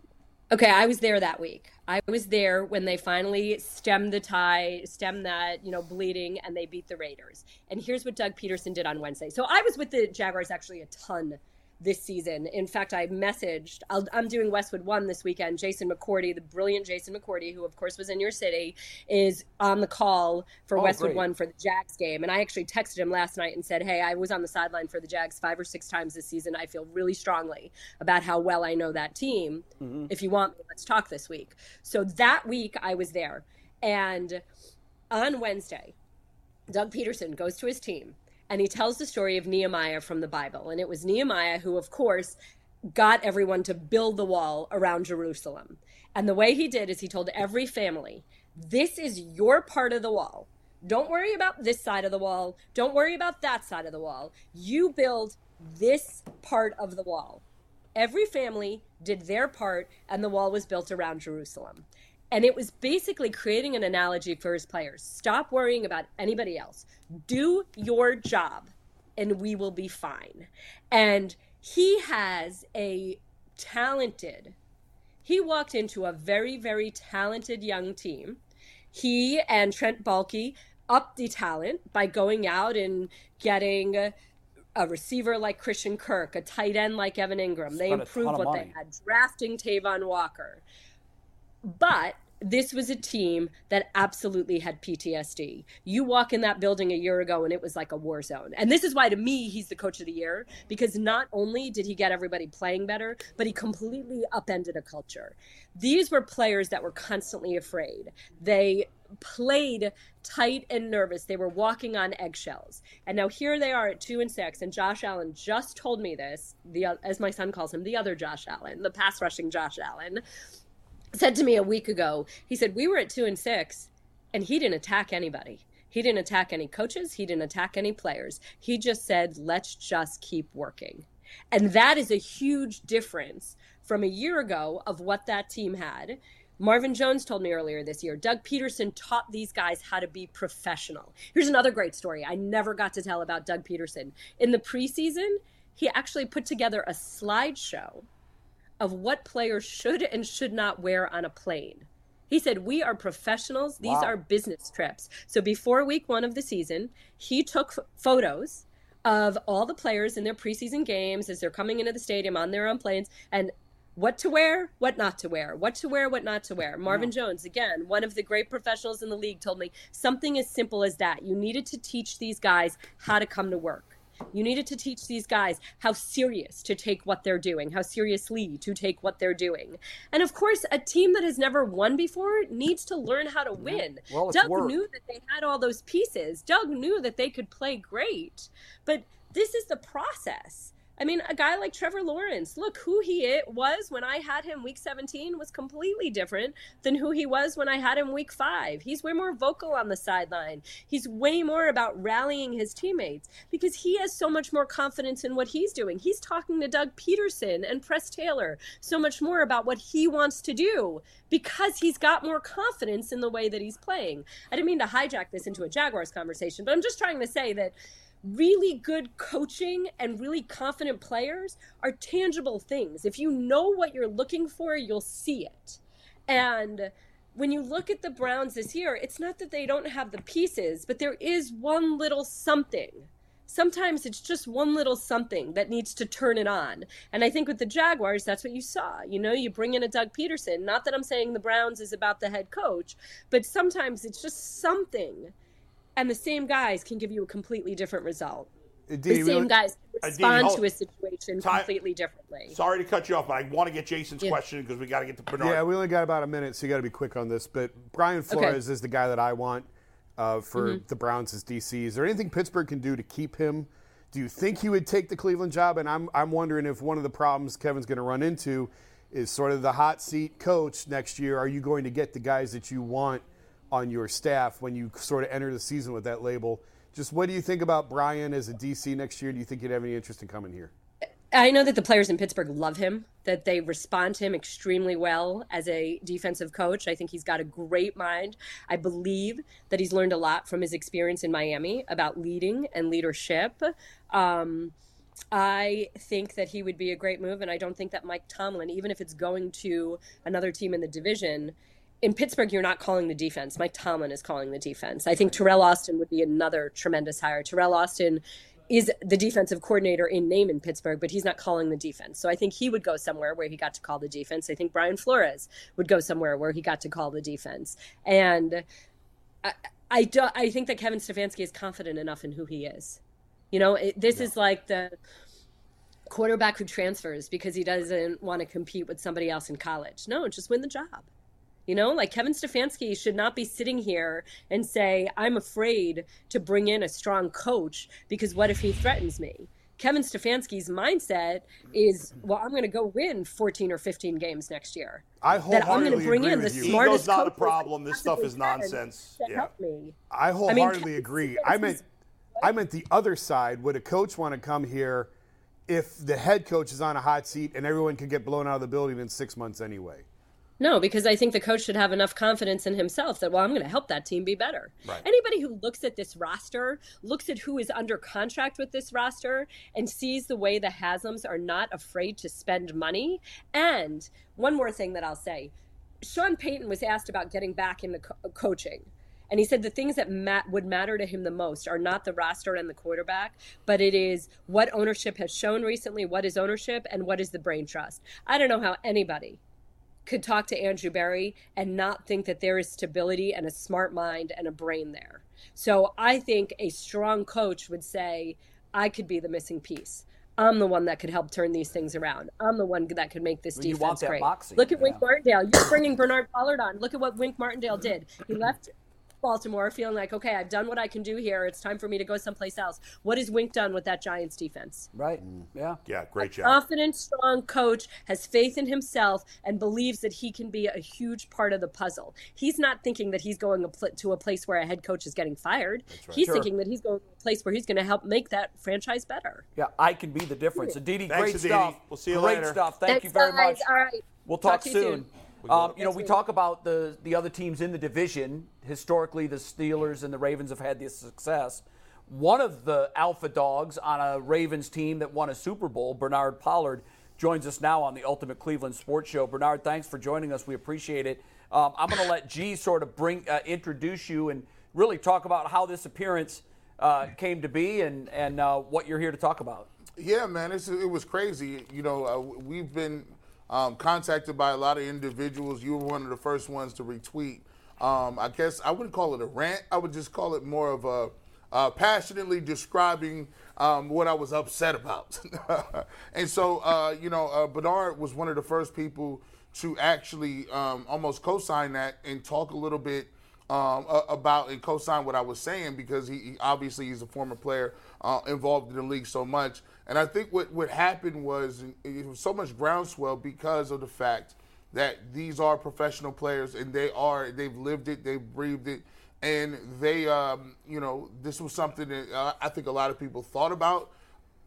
Okay, I was there that week. I was there when they finally stemmed the tie, stemmed that, you know, bleeding, and they beat the Raiders. And here's what Doug Pederson did on Wednesday. So I was with the Jaguars actually a ton this season. In fact, I messaged, I'll, I'm doing Westwood One this weekend. Jason McCourty, the brilliant Jason McCourty, who of course was in your city, is on the call for Oh, Westwood great. One for the Jags game. And I actually texted him last night and said, Hey, I was on the sideline for the Jags five or six times this season. I feel really strongly about how well I know that team. Mm-hmm. If you want me, let's talk this week. So that week I was there. And on Wednesday, Doug Pederson goes to his team and he tells the story of Nehemiah from the Bible. And it was Nehemiah who, of course, got everyone to build the wall around Jerusalem. And the way he did is he told every family, This is your part of the wall. Don't worry about this side of the wall. Don't worry about that side of the wall. You build this part of the wall. Every family did their part, and the wall was built around Jerusalem. And it was basically creating an analogy for his players. Stop worrying about anybody else. Do your job, and we will be fine. And he has a talented, he walked into a very, very talented young team. He and Trent Baalke upped the talent by going out and getting a receiver like Christian Kirk, a tight end like Evan Engram. They improved what they had, drafting Travon Walker. But this was a team that absolutely had PTSD. You walk in that building a year ago and it was like a war zone. And this is why, to me, he's the coach of the year because not only did he get everybody playing better, but he completely upended a culture. These were players that were constantly afraid. They played tight and nervous. They were walking on eggshells. And now here they are at two and six. And Josh Allen just told me this, the as my son calls him, the other Josh Allen, the pass rushing Josh Allen said to me a week ago, he said, We were at two and six, and he didn't attack anybody. He didn't attack any coaches. He didn't attack any players. He just said, let's just keep working. And that is a huge difference from a year ago of what that team had. Marvin Jones told me earlier this year, Doug Pederson taught these guys how to be professional. Here's another great story I never got to tell about Doug Pederson. In the preseason, he actually put together a slideshow of what players should and should not wear on a plane. He said, We are professionals. These wow. are business trips. So before week one of the season, he took f- photos of all the players in their preseason games as they're coming into the stadium on their own planes and what to wear, what not to wear, what to wear, what not to wear. Marvin yeah. Jones, again, one of the great professionals in the league, told me something as simple as that. You needed to teach these guys how to come to work. You needed to teach these guys how serious to take what they're doing, how seriously to take what they're doing. And of course, a team that has never won before needs to learn how to win. Well, Doug work. knew that they had all those pieces. Doug knew that they could play great. But this is the process. I mean, a guy like Trevor Lawrence, look, who he was when I had him week 17 was completely different than who he was when I had him week five. He's way more vocal on the sideline. He's way more about rallying his teammates because he has so much more confidence in what he's doing. He's talking to Doug Pederson and Press Taylor so much more about what he wants to do because he's got more confidence in the way that he's playing. I didn't mean to hijack this into a Jaguars conversation, but I'm just trying to say that really good coaching and really confident players are tangible things. If you know what you're looking for, you'll see it. And when you look at the Browns this year, it's not that they don't have the pieces, but there is one little something. Sometimes it's just one little something that needs to turn it on. And I think with the Jaguars, that's what you saw. You know, you bring in a Doug Pederson. Not that I'm saying the Browns is about the head coach, but sometimes it's just something and the same guys can give you a completely different result. Indeed, the same really, guys respond Indeed, to a situation time, completely differently. Sorry to cut you off, but I want to get Jason's yeah. question because we got to get to Bernard. Yeah, we only got about a minute, so you got to be quick on this. But Brian Flores okay. is the guy that I want uh, for mm-hmm. the Browns as DC. Is there anything Pittsburgh can do to keep him? Do you think he would take the Cleveland job? And I'm I'm wondering if one of the problems Kevin's going to run into is sort of the hot seat coach next year. Are you going to get the guys that you want? On your staff when you sort of enter the season with that label. Just what do you think about Brian as a DC next year? Do you think you'd have any interest in coming here? I know that the players in Pittsburgh love him, that they respond to him extremely well as a defensive coach. I think he's got a great mind. I believe that he's learned a lot from his experience in Miami about leading and leadership. Um, I think that he would be a great move, and I don't think that Mike Tomlin, even if it's going to another team in the division, in Pittsburgh, you're not calling the defense. Mike Tomlin is calling the defense. I think Teryl Austin would be another tremendous hire. Teryl Austin is the defensive coordinator in name in Pittsburgh, but he's not calling the defense. So I think he would go somewhere where he got to call the defense. I think Brian Flores would go somewhere where he got to call the defense. And I, I, do, I think that Kevin Stefanski is confident enough in who he is. You know, it, this yeah. is like the quarterback who transfers because he doesn't want to compete with somebody else in college. No, just win the job. You know, like Kevin Stefanski should not be sitting here and say, I'm afraid to bring in a strong coach because what if he threatens me? Kevin Stefanski's mindset is, well, I'm going to go win 14 or 15 games next year. I wholeheartedly that I'm going to bring in the you. smartest. Ego's not a problem. This stuff is nonsense. Yeah. help me. I wholeheartedly I mean, agree. I meant, I meant the other side. Would a coach want to come here if the head coach is on a hot seat and everyone could get blown out of the building in six months anyway? No, because I think the coach should have enough confidence in himself that, well, I'm going to help that team be better. Right. Anybody who looks at this roster, looks at who is under contract with this roster, and sees the way the Haslams are not afraid to spend money. And one more thing that I'll say Sean Payton was asked about getting back into co- coaching. And he said the things that mat- would matter to him the most are not the roster and the quarterback, but it is what ownership has shown recently, what is ownership, and what is the brain trust. I don't know how anybody could talk to Andrew Berry and not think that there is stability and a smart mind and a brain there. So I think a strong coach would say, I could be the missing piece. I'm the one that could help turn these things around. I'm the one that could make this defense great. Moxie, Look at yeah. Wink Martindale. You're bringing Bernard Pollard on. Look at what Wink Martindale did. He left Baltimore feeling like, okay, I've done what I can do here. It's time for me to go someplace else. What has Wink done with that Giants defense? Right. Mm. Yeah. Yeah, great job. Confident, strong coach has faith in himself and believes that he can be a huge part of the puzzle. He's not thinking that he's going to a place where a head coach is getting fired. He's Sure. thinking that he's going to a place where he's going to help make that franchise better. Yeah, I can be the difference. Aditi, Thanks, great Aditi. stuff. We'll see you great later. stuff. Thank you very guys. much. All right. We'll talk, to you soon. soon. Um, you know, we talk about the the other teams in the division. Historically, the Steelers and the Ravens have had this success. One of the alpha dogs on a Ravens team that won a Super Bowl, Bernard Pollard, joins us now on the Ultimate Cleveland Sports Show. Bernard, thanks for joining us. We appreciate it. Um, I'm going to let G sort of bring uh, introduce you and really talk about how this appearance uh, came to be and and uh, what you're here to talk about. Yeah, man, it's, it was crazy. You know, uh, we've been um, contacted by a lot of individuals. You were one of the first ones to retweet. Um, I guess I wouldn't call it a rant. I would just call it more of a uh, passionately describing um, what I was upset about. [LAUGHS] and so, uh, you know, uh, Bernard was one of the first people to actually um, almost co-sign that and talk a little bit um, about and co-sign what I was saying because he, he obviously he's a former player uh, involved in the league so much. And I think what what happened was it was so much groundswell because of the fact that these are professional players and they are they've lived it, they've breathed it, and they um, you know this was something that uh, I think a lot of people thought about.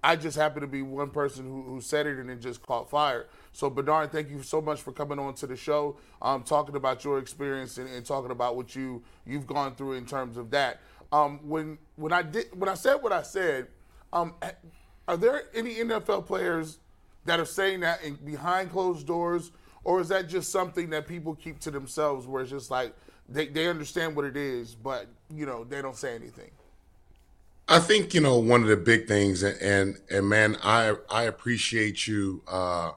I just happen to be one person who, who said it and it just caught fire. So Bernard, thank you so much for coming on to the show, um, talking about your experience and, and talking about what you you've gone through in terms of that. Um, when when I did when I said what I said, um, are there any NFL players that are saying that in, behind closed doors, or is that just something that people keep to themselves, where it's just like they, they understand what it is, but you know they don't say anything? I think you know one of the big things, and and, and man, I I appreciate you uh,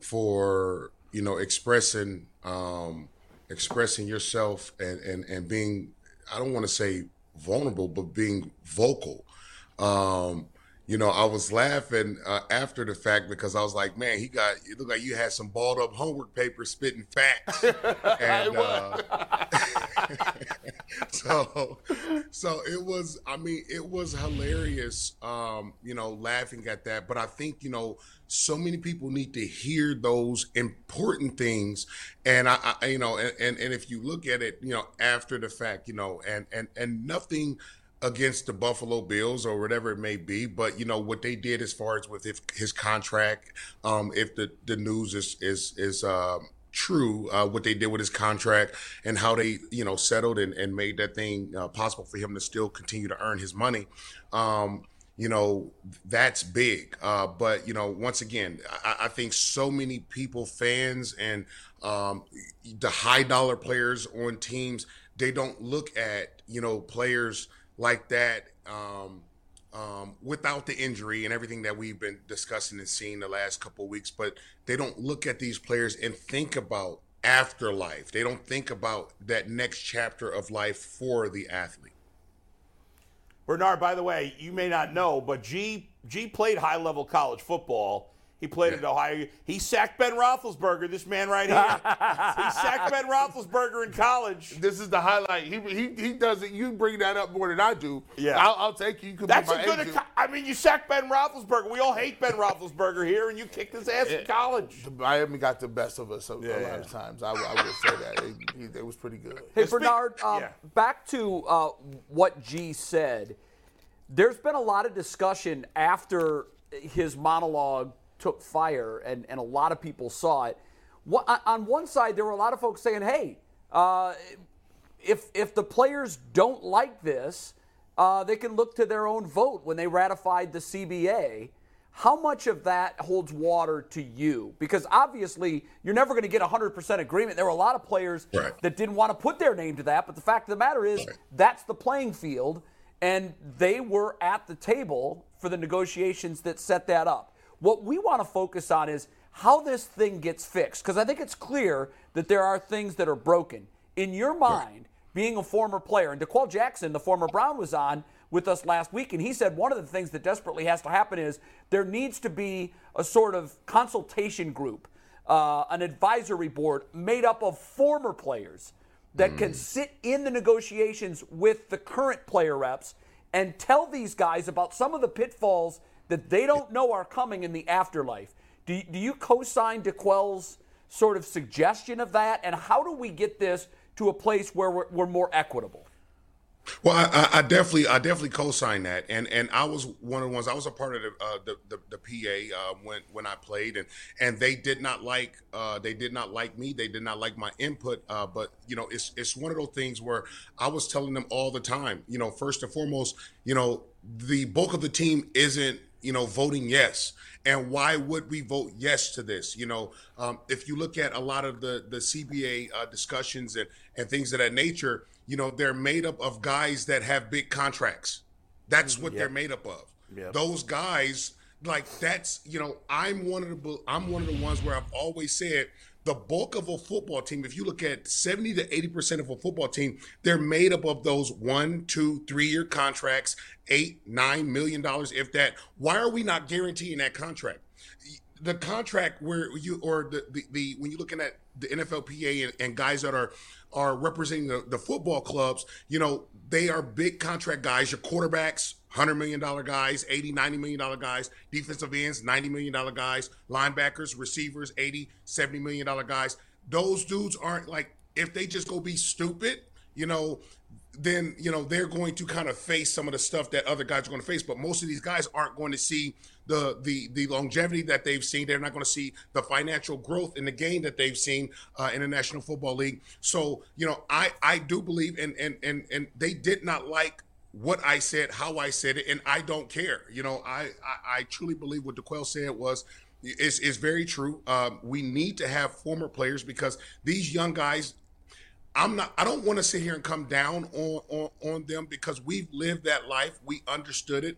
for you know expressing um, expressing yourself and and and being I don't want to say vulnerable, but being vocal. Um, you know, I was laughing uh, after the fact because I was like, man, he got it looked like you had some balled up homework paper spitting facts. [LAUGHS] and, uh, [LAUGHS] so so it was i mean it was hilarious um you know laughing at that. But i think you know so many people need to hear those important things. And i, I you know and, and and if you look at it you know after the fact you know and and and nothing against the Buffalo Bills or whatever it may be. But you know what they did as far as with if his contract, um, if the the news is is is um, true, uh, what they did with his contract and how they you know settled and, and made that thing uh, possible for him to still continue to earn his money. Um, you know that's big uh, but you know once again I, I think so many people fans and um, the high dollar players on teams they don't look at you know players like that um, um, without the injury and everything that we've been discussing and seeing the last couple weeks but they don't look at these players and think about afterlife they don't think about that next chapter of life for the athlete Bernard, by the way, you may not know, but G G played high level college football. He played at Ohio. He sacked Ben Roethlisberger. This man right here. he sacked Ben Roethlisberger in college. This is the highlight. He he, he does it. You bring that up more than I do. Yeah. I'll, I'll take you. You can That's be a good. ac- I mean, you sacked Ben Roethlisberger. We all hate Ben Roethlisberger here, and you kicked his ass in college. Miami got the best of us a, a lot yeah. of times. I, I would say that it, he- it was pretty good. Hey, Speak- Bernard, um, yeah. back to uh, what G said. There's been a lot of discussion after his monologue took fire, and, and a lot of people saw it. What, on- on one side, there were a lot of folks saying, hey, uh, if, if the players don't like this, uh, they can look to their own vote when they ratified the CBA. How much of that holds water to you? Because obviously, you're never going to get 100% agreement. There were a lot of players Right. that didn't want to put their name to that, but the fact of the matter is, Right. that's the playing field, and they were at the table for the negotiations that set that up. What we want to focus on is how this thing gets fixed, because I think it's clear that there are things that are broken. In your mind, being a former player, and D'Qwell Jackson, the former Brown, was on with us last week, and he said one of the things that desperately has to happen is there needs to be a sort of consultation group, uh, an advisory board made up of former players that can sit in the negotiations with the current player reps and tell these guys about some of the pitfalls that they don't know are coming in the afterlife. Do do you co-sign D'Qwell's sort of suggestion of that? And how do we get this to a place where we're, we're more equitable? Well, I, I, definitely, I definitely co-signed that, and and I was one of the ones. I was a part of the uh, the, the, the PA uh, when when I played, and and they did not like, uh, they did not like me. They did not like my input. Uh, but you know, it's it's one of those things where I was telling them all the time. You know, first and foremost, you know, the bulk of the team isn't you know voting yes. And why would we vote yes to this? You know um, if you look at a lot of the the cba uh, discussions and and things of that nature you know they're made up of guys that have big contracts. That's what they're made up of. Yep. those guys like that's you know i'm one of the i'm one of the ones where i've always said the bulk of a football team if you look at 70 to 80 percent of a football team they're made up of those one two three year contracts eight nine million dollars if that why are we not guaranteeing that contract the contract where you or the, the, the when you're looking at the NFLPA and, and guys that are are representing the, the football clubs, you know, they are big contract guys. Your quarterbacks, $100 million guys, $80, 90 million dollar guys, defensive ends, 90 million dollar guys, linebackers, receivers, $80, 70 million dollar guys. Those dudes aren't like if they just go be stupid, you know, then you know they're going to kind of face some of the stuff that other guys are going to face. But most of these guys aren't going to see the the the longevity that they've seen. They're not going to see the financial growth in the game that they've seen uh, in the National Football League. So you know, I I do believe, and and and and they did not like what I said, how I said it, and I don't care. You know, I I, I truly believe what D'Qwell said was. Is, is very true. Um, we need to have former players because these young guys I'm not I don't want to sit here and come down on, on on them because we've lived that life. We understood it.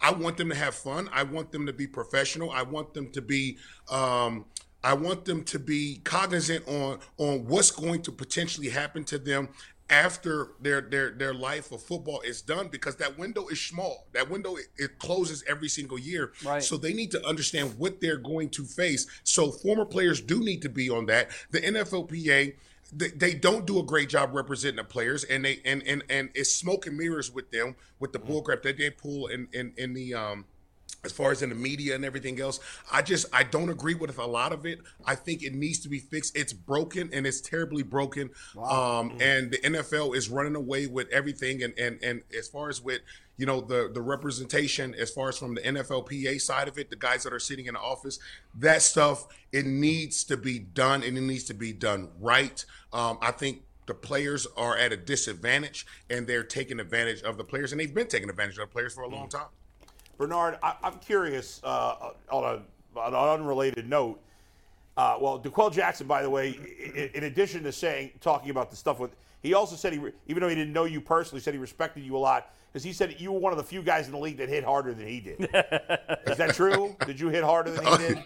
I want them to have fun. I want them to be professional. I want them to be um I want them to be cognizant on on what's going to potentially happen to them after their their their life of football is done because that window is small. That window it, it closes every single year. Right. So they need to understand what they're going to face. So former players do need to be on that. The NFLPA they, they don't do a great job representing the players and they and and and it's smoke and mirrors with them with the bullcrap that they pull in in in the um as far as in the media and everything else i just i don't agree with a lot of it. I think it needs to be fixed. It's broken and it's terribly broken. Um and the nfl is running away with everything. And and and as far as with you know the the representation as far as from the nflpa side of it the guys that are sitting in the office that stuff it needs to be done and it needs to be done right. Um i think the players are at a disadvantage and they're taking advantage of the players and they've been taking advantage of the players for a long time Bernard, I, I'm curious uh, on, a, on an unrelated note. Uh, well, D'Qwell Jackson, by the way, in, in addition to saying talking about the stuff with, he also said he, even though he didn't know you personally, said he respected you a lot because he said you were one of the few guys in the league that hit harder than he did. [LAUGHS] Is that true? Did you hit harder than he did?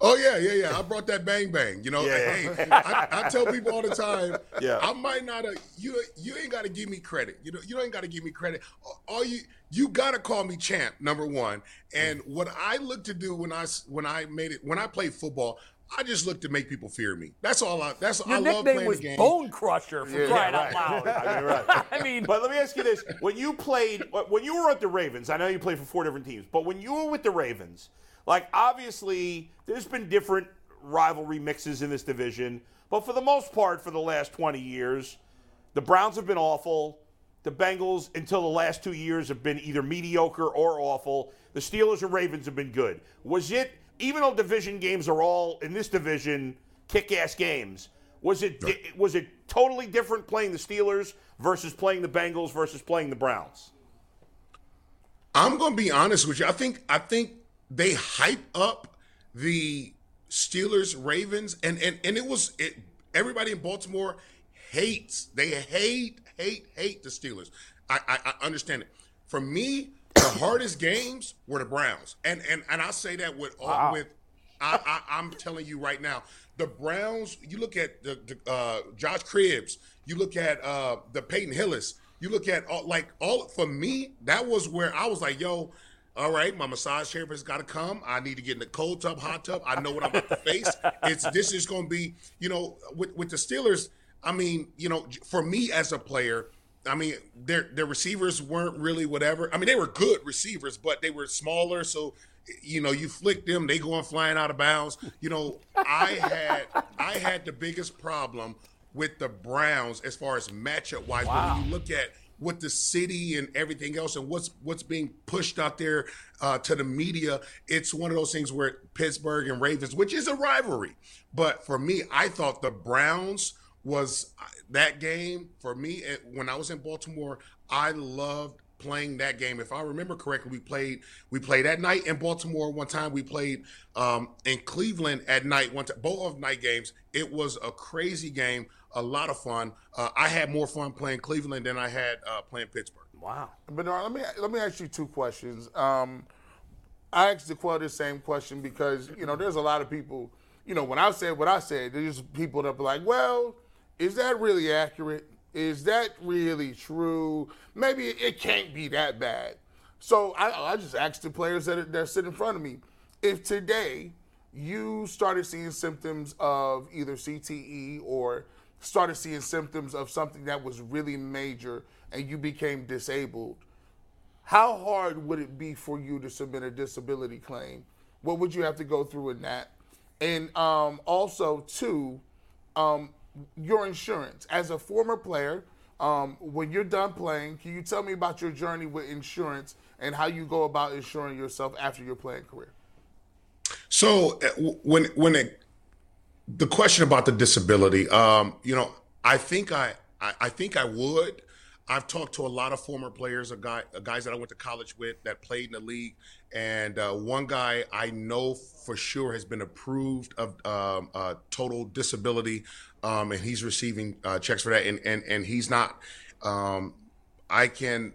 Oh yeah, yeah, yeah. I brought that bang bang. You know, Yeah. hey, I, I tell people all the time. Yeah. I might not. have you you ain't got to give me credit. You know, you ain't got to give me credit. All you you got to call me champ. Number one. And mm. what I look to do when I s- when I made it when I played football. I just look to make people fear me. That's all. I. That's Your I love nickname playing was the game. Bone Crusher for crying out loud. [LAUGHS] I mean, right. [LAUGHS] I mean, But let me ask you this: When you played, when you were at the Ravens, I know you played for four different teams, but when you were with the Ravens, like obviously there's been different rivalry mixes in this division, but for the most part, for the last 20 years, the Browns have been awful. The Bengals, until the last two years, have been either mediocre or awful. The Steelers and Ravens have been good. Was it, even though division games are all in this division kick-ass games, was it was it totally different playing the Steelers versus playing the Bengals versus playing the Browns? I'm gonna be honest with you. I think I think they hype up the Steelers Ravens and and and it was it everybody in Baltimore hates they hate hate hate the Steelers. I I, I understand it. For me, the [COUGHS] hardest games were the Browns, and and and I say that with all with I, I I'm telling you right now, the Browns. You look at the, the uh, Josh Cribbs. You look at uh, the Peyton Hillis. You look at all, like all for me. That was where I was like, yo. All right, my massage therapist got to come. I need to get in the cold tub, hot tub. I know what I'm about to face. It's this is going to be, you know, with with the Steelers. I mean, you know, for me as a player, I mean, their their receivers weren't really whatever. I mean, they were good receivers, but they were smaller, so you know, you flick them, they go going flying out of bounds. You know, I had I had the biggest problem with the Browns as far as matchup wise. Wow. But when you look at what the city and everything else and what's what's being pushed out there uh, to the media, it's one of those things where Pittsburgh and Ravens, which is a rivalry. But for me, I thought the Browns was uh, that game for me when I was in Baltimore. I loved playing that game. If I remember correctly, we played we played at night in Baltimore one time. We played um, in Cleveland at night one time. Both of night games. It was a crazy game, a lot of fun. Uh, I had more fun playing Cleveland than I had uh, playing Pittsburgh. Wow. But no, let me let me ask you two questions. Um, I asked D'Qwell the same question because you know there's a lot of people. You know, when I said what I said, there's people that be like, "Well, is that really accurate?" Is that really true? Maybe it can't be that bad. So I, I just asked the players that, are, that sit in front of me if today you started seeing symptoms of either CTE or started seeing symptoms of something that was really major and you became disabled, how hard would it be for you to submit a disability claim? What would you have to go through in that? And um, also, too, um, your insurance. As a former player, um, when you're done playing, can you tell me about your journey with insurance and how you go about insuring yourself after your playing career? So uh, when when it, the question about the disability, um, you know, I think I, I, I think I would. I've talked to a lot of former players, a guy, guys that I went to college with that played in the league, and uh, one guy I know for sure has been approved of um, uh, total disability, um, and he's receiving uh, checks for that. And and and he's not. Um, I can.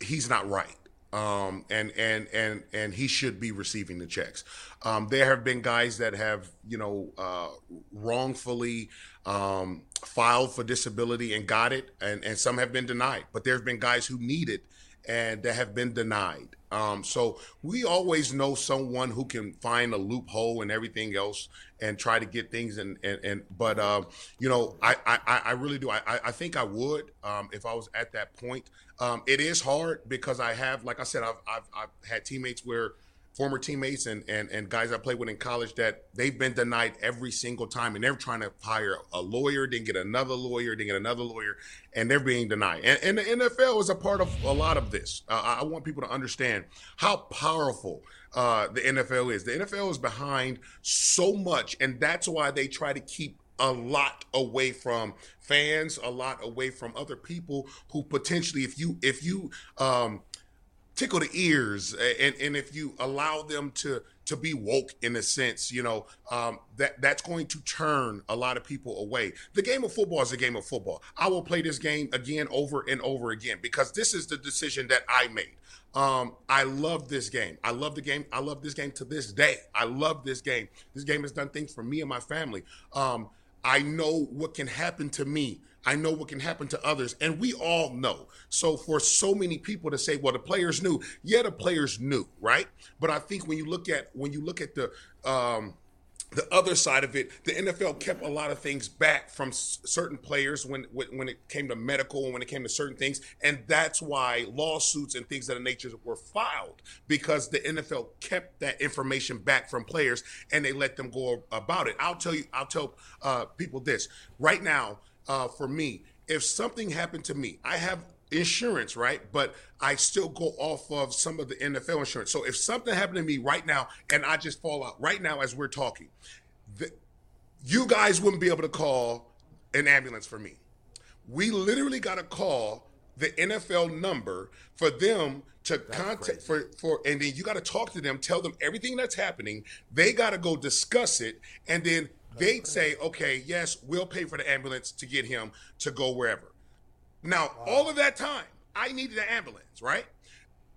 He's not right. Um, and and and and he should be receiving the checks. Um, there have been guys that have you know uh, wrongfully um, filed for disability and got it, and and some have been denied. But there have been guys who need it and that have been denied. Um, so we always know someone who can find a loophole and everything else and try to get things and and, and but uh, you know I, I I really do I I think I would um, if I was at that point. Um, it is hard because I have like I said I've I've, I've had teammates where former teammates and, and, and guys I played with in college that they've been denied every single time, and they're trying to hire a lawyer, then get another lawyer, then get another lawyer, and they're being denied. And, and the NFL is a part of a lot of this. Uh, I want people to understand how powerful uh, the NFL is. The NFL is behind so much, and that's why they try to keep a lot away from fans, a lot away from other people who potentially, if you if you um, tickle the ears and, and if you allow them to to be woke in a sense you know um, that that's going to turn a lot of people away. The game of football is a game of football. I will play this game again over and over again because this is the decision that i made. Um, i love this game. I love the game. I love this game to this day. I love this game. This game has done things for me and my family. Um, i know what can happen to me I know what can happen to others, and we all know. So for so many people to say, "Well, the players knew," yeah, the players knew, right? But I think when you look at when you look at the um, the other side of it, the NFL kept a lot of things back from s- certain players when, when, when it came to medical and when it came to certain things, and that's why lawsuits and things of that nature were filed because the NFL kept that information back from players and they let them go about it. I'll tell you, I'll tell uh, people this right now uh, for me. If something happened to me, I have insurance, right? But I still go off of some of the NFL insurance. So if something happened to me right now and I just fall out right now as we're talking, the, you guys wouldn't be able to call an ambulance for me. We literally got to call the NFL number for them to that's contact for for and then you got to talk to them, tell them everything that's happening. They got to go discuss it and then they'd say, okay, yes, we'll pay for the ambulance to get him to go wherever. Now, wow. all of that time, I needed an ambulance, right?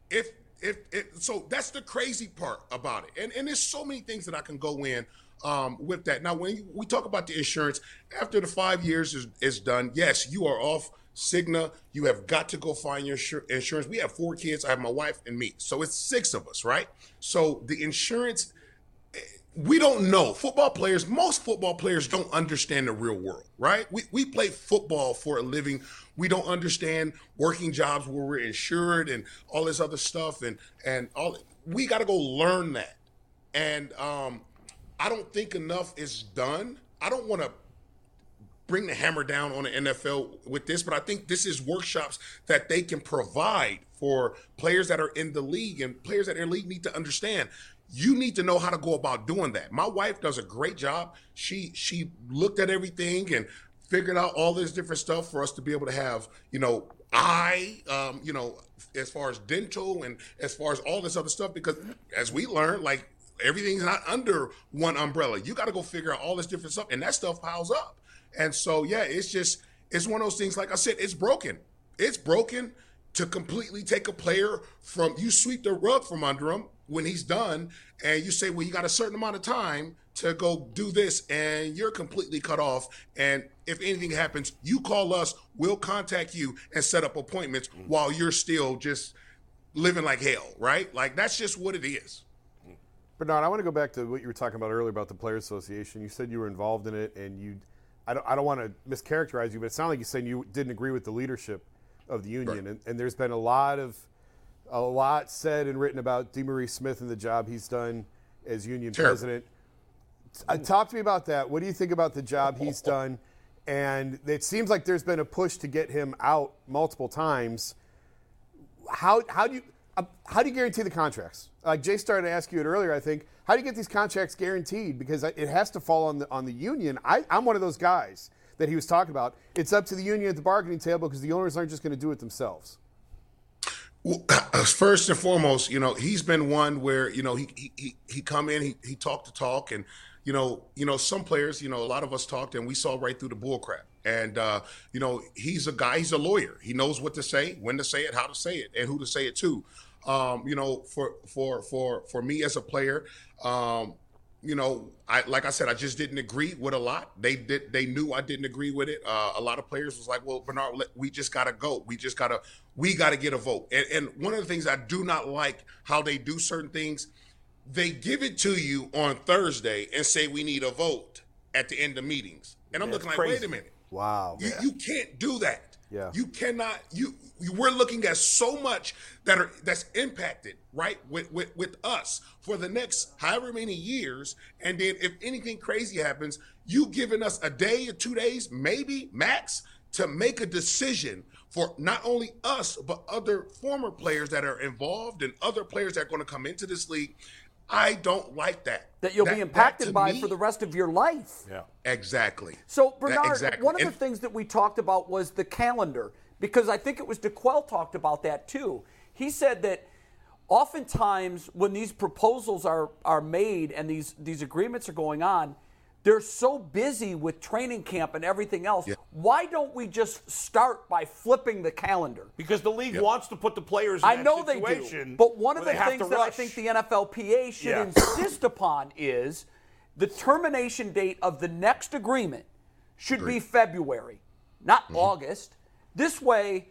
If if, if so, that's the crazy part about it, and and there's so many things that I can go in um, with that. Now, when we talk about the insurance, after the five years is, is done, yes, you are off Cigna. You have got to go find your insurance. We have four kids. I have my wife and me, so it's six of us, right? So the insurance we don't know. Football players, most football players don't understand the real world, right? We, we play football for a living. We don't understand working jobs where we're insured and all this other stuff. And, and all we got to go learn that. And um, I don't think enough is done. I don't want to bring the hammer down on the NFL with this, but I think this is workshops that they can provide for players that are in the league and players that are in the league need to understand you need to know how to go about doing that. My wife does a great job. She she looked at everything and figured out all this different stuff for us to be able to have, you know, eye, um, you know, as far as dental and as far as all this other stuff, because as we learned, like everything's not under one umbrella. You got to go figure out all this different stuff, and that stuff piles up. And so, yeah, it's just it's one of those things. Like I said, it's broken. It's broken to completely take a player from you sweep the rug from under him when he's done and you say well you got a certain amount of time to go do this and you're completely cut off and if anything happens you call us we'll contact you and set up appointments mm-hmm. while you're still just living like hell right like that's just what it is Bernard, I want to go back to what you were talking about earlier about the Players Association. You said you were involved in it, and you, I don't, I don't want to mischaracterize you, but it sounded like you saying you didn't agree with the leadership of the union, right. and, and there's been a lot of a lot said and written about DeMaurice Smith and the job he's done as union sure. president. Uh, talk to me about that. What do you think about the job he's done? And it seems like there's been a push to get him out multiple times. How, how do you uh, how do you guarantee the contracts? Like Jay started to ask you it earlier, I think. How do you get these contracts guaranteed? Because it has to fall on the on the union. I, I'm one of those guys that he was talking about. It's up to the union at the bargaining table because the owners aren't just going to do it themselves. [CLEARS THROAT] first and foremost, you know, he's been one where you know he he he come in, he he talked the talk, and you know, you know, some players, you know, a lot of us talked, and we saw right through the bullcrap. And uh, you know, he's a guy, he's a lawyer. He knows what to say, when to say it, how to say it, and who to say it to. Um, you know, for for for for me as a player, um, you know, I like I said, I just didn't agree with a lot. They did, they knew I didn't agree with it. Uh, a lot of players was like, "Well, Bernard, we just gotta go. We just gotta, we gotta get a vote." And, and one of the things I do not like how they do certain things, they give it to you on Thursday and say we need a vote at the end of meetings, and I'm looking like, crazy. wait a minute, wow, you, yeah. you can't do that. Yeah. You cannot you, you, we're looking at so much that are that's impacted, right, with, with with us for the next however many years. And then if anything crazy happens, you giving us a day or two days, maybe max, to make a decision for not only us, but other former players that are involved and other players that are going to come into this league. I don't like that. That you'll that, be impacted by me, for the rest of your life. Yeah. Exactly. So, Bernard, that, exactly. one of and, the things that we talked about was the calendar, because I think it was D'Qwell talked about that too. He said that oftentimes when these proposals are, are made and these, these agreements are going on, they're so busy with training camp and everything else. Yeah. Why don't we just start by flipping the calendar? Because the league yeah. wants to put the players in I know they do. But one of the things that I think the NFLPA should yeah. insist upon is the termination date of the next agreement should Agreed. be February, not mm-hmm. August. This way,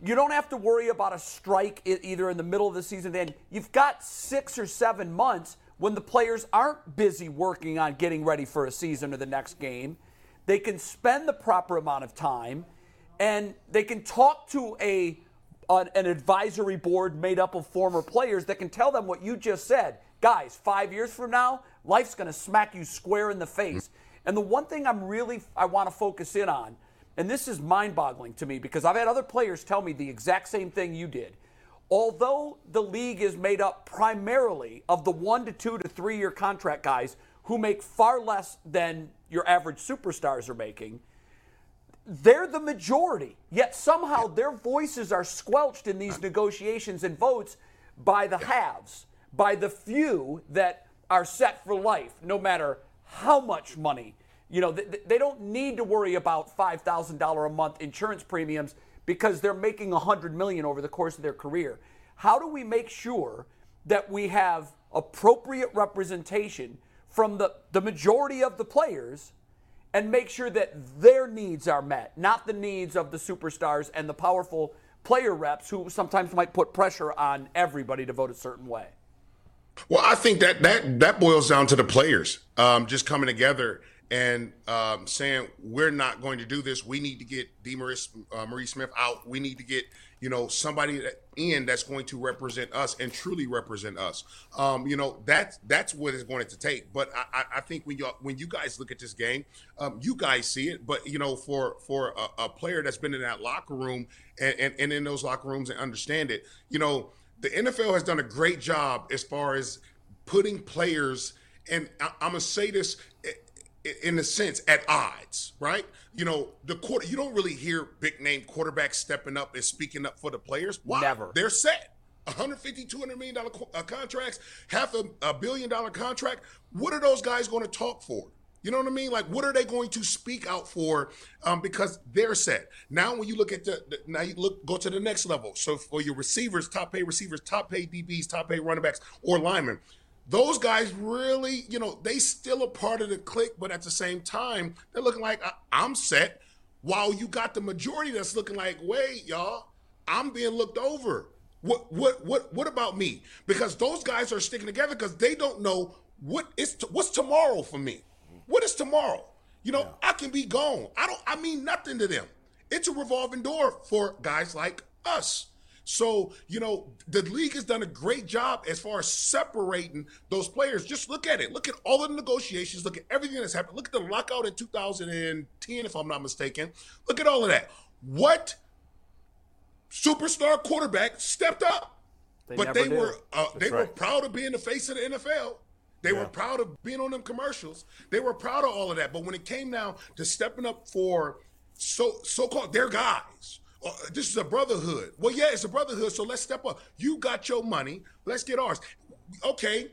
you don't have to worry about a strike either in the middle of the season. Then you've got six or seven months when the players aren't busy working on getting ready for a season or the next game. They can spend the proper amount of time and they can talk to a an, advisory board made up of former players that can tell them what you just said. Guys, 5 years from now, life's going to smack you square in the face. And the one thing I'm really I want to focus in on and this is mind-boggling to me because I've had other players tell me the exact same thing you did although the league is made up primarily of the one to two to three year contract guys who make far less than your average superstars are making, they're the majority. Yet somehow their voices are squelched in these negotiations and votes by the haves, by the few that are set for life, no matter how much money. You know, they, don't need to worry about $5,000 a month insurance premiums because they're making 100 million over the course of their career. How do we make sure that we have appropriate representation from the, the majority of the players and make sure that their needs are met, not the needs of the superstars and the powerful player reps who sometimes might put pressure on everybody to vote a certain way? Well, I think that that that boils down to the players um, just coming together and um, saying we're not going to do this. We need to get DeMaurice uh, Marie Smith out. We need to get you know somebody in that's going to represent us and truly represent us. Um, you know that's that's what it's going to take. But I, I think when you when you guys look at this game, um, you guys see it. But you know for for a, a player that's been in that locker room and, and, and in those locker rooms and understand it, you know the NFL has done a great job as far as putting players. And I, I'm gonna say this in a sense at odds, right? You know, the quarter you don't really hear big name quarterbacks stepping up and speaking up for the players. Why? Never. They're set. 150 200 million dollar uh, contracts, half a, a billion dollar contract. What are those guys going to talk for? You know what I mean? Like, what are they going to speak out for? Um, because they're set. Now, when you look at the, the, now you look go to the next level. So for your receivers, top pay receivers, top pay DBs, top pay running backs, or linemen, those guys really, you know, they still a part of the clique, but at the same time, they're looking like I'm set. While you got the majority that's looking like, wait, y'all, I'm being looked over. What what what what about me? Because those guys are sticking together because they don't know what is t- what's tomorrow for me. What is tomorrow? You know, yeah. I can be gone. I don't. I mean nothing to them. It's a revolving door for guys like us. So, you know, the league has done a great job as far as separating those players. Just look at it. Look at all the negotiations. Look at everything that's happened. Look at the lockout in 2010, if I'm not mistaken. Look at all of that. What superstar quarterback stepped up? They but they did. were uh, they right. were proud of being the face of the NFL. They yeah. were proud of being on them commercials. They were proud of all of that. But when it came down to stepping up for so so called their guys uh, this is a brotherhood. Well, yeah, it's a brotherhood, so let's step up. You got your money, let's get ours. Okay.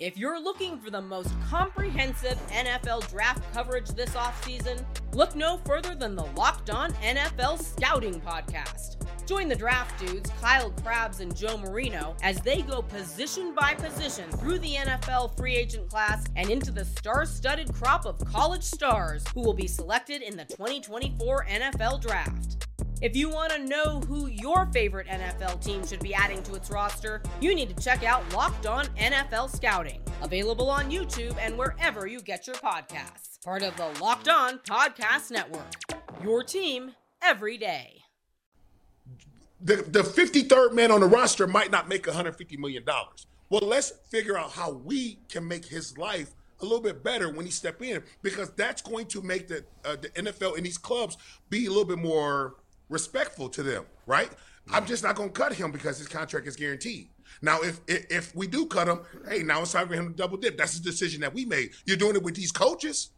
If you're looking for the most comprehensive NFL draft coverage this offseason, look no further than the Locked On NFL Scouting Podcast. Join the draft dudes, Kyle Crabbs and Joe Marino, as they go position by position through the NFL free agent class and into the star studded crop of college stars who will be selected in the 2024 NFL Draft. If you want to know who your favorite NFL team should be adding to its roster, you need to check out Locked On NFL Scouting, available on YouTube and wherever you get your podcasts. Part of the Locked On Podcast Network. Your team every day. The, the 53rd man on the roster might not make $150 million. Well, let's figure out how we can make his life a little bit better when he step in because that's going to make the, uh, the NFL and these clubs be a little bit more respectful to them, right? Mm-hmm. I'm just not going to cut him because his contract is guaranteed. Now, if, if, if we do cut him, hey, now it's time for him to double dip. That's the decision that we made. You're doing it with these coaches.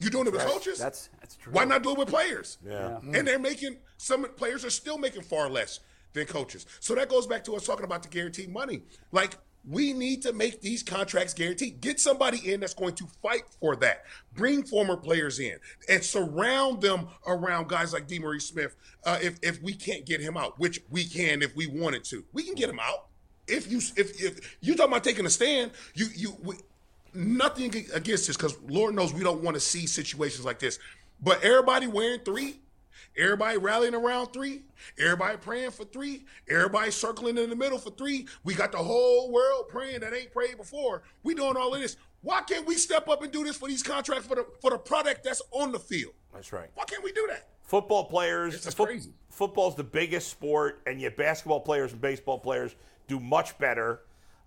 You're doing it with right. coaches. That's that's true. Why not do it with players? Yeah. yeah. Mm-hmm. And they're making some players are still making far less than coaches. So that goes back to us talking about the guaranteed money. Like we need to make these contracts guaranteed. Get somebody in that's going to fight for that. Bring former players in and surround them around guys like DeMaurice Smith. Uh, if if we can't get him out, which we can if we wanted to, we can get him out. If you if if you talking about taking a stand, you you we, nothing against this because Lord knows we don't want to see situations like this. But everybody wearing three Everybody rallying around three. Everybody praying for three. Everybody circling in the middle for three. We got the whole world praying that ain't prayed before. We doing all of this. Why can't we step up and do this for these contracts for the for the product that's on the field? That's right. Why can't we do that? Football players. It's fo- crazy. Football's the biggest sport, and yet basketball players and baseball players do much better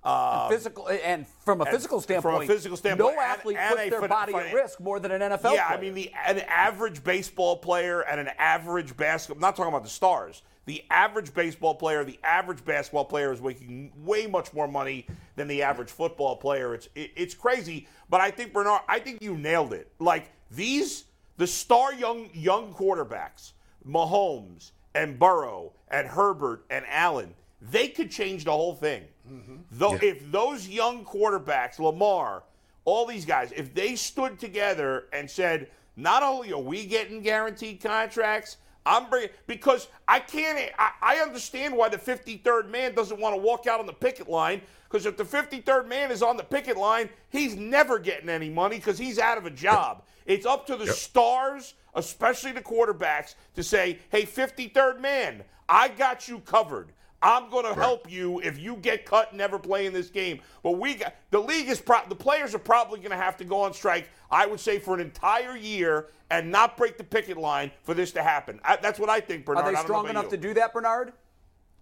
uh, physical and from a physical standpoint, from a physical standpoint, no athlete and, and puts their body at risk more than an NFL. Player. Yeah, player. I mean the an average baseball player and an average basketball. I'm not talking about the stars. The average baseball player, the average basketball player is making way much more money than the average football player. It's it, it's crazy, but I think Bernard, I think you nailed it. Like these, the star young young quarterbacks, Mahomes and Burrow and Herbert and Allen, they could change the whole thing. Mm-hmm. Though, yeah. if those young quarterbacks, Lamar, all these guys, if they stood together and said, not only are we getting guaranteed contracts, I'm bringing because I can't. I, I understand why the 53rd man doesn't want to walk out on the picket line because if the 53rd man is on the picket line, he's never getting any money because he's out of a job. It's up to the yep. stars, especially the quarterbacks, to say, "Hey, 53rd man, I got you covered. I'm going to help you if you get cut and never play in this game. But we got the league is pro- the players are probably going to have to go on strike. I would say for an entire year and not break the picket line for this to happen. I, that's what I think, Bernard. Are they I don't know strong enough you. to do that, Bernard?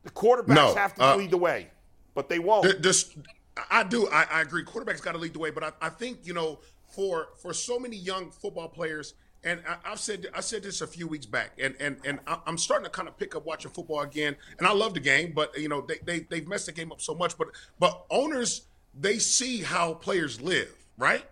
The quarterbacks No, have to uh, lead the way, but they won't. This- I do. I, I agree. Quarterbacks got to lead the way, but I, I think you know, for for so many young football players, and I, I've said I said this a few weeks back, and and and I'm starting to kind of pick up watching football again, and I love the game, but you know, they they they've messed the game up so much, but but owners they see how players live, right?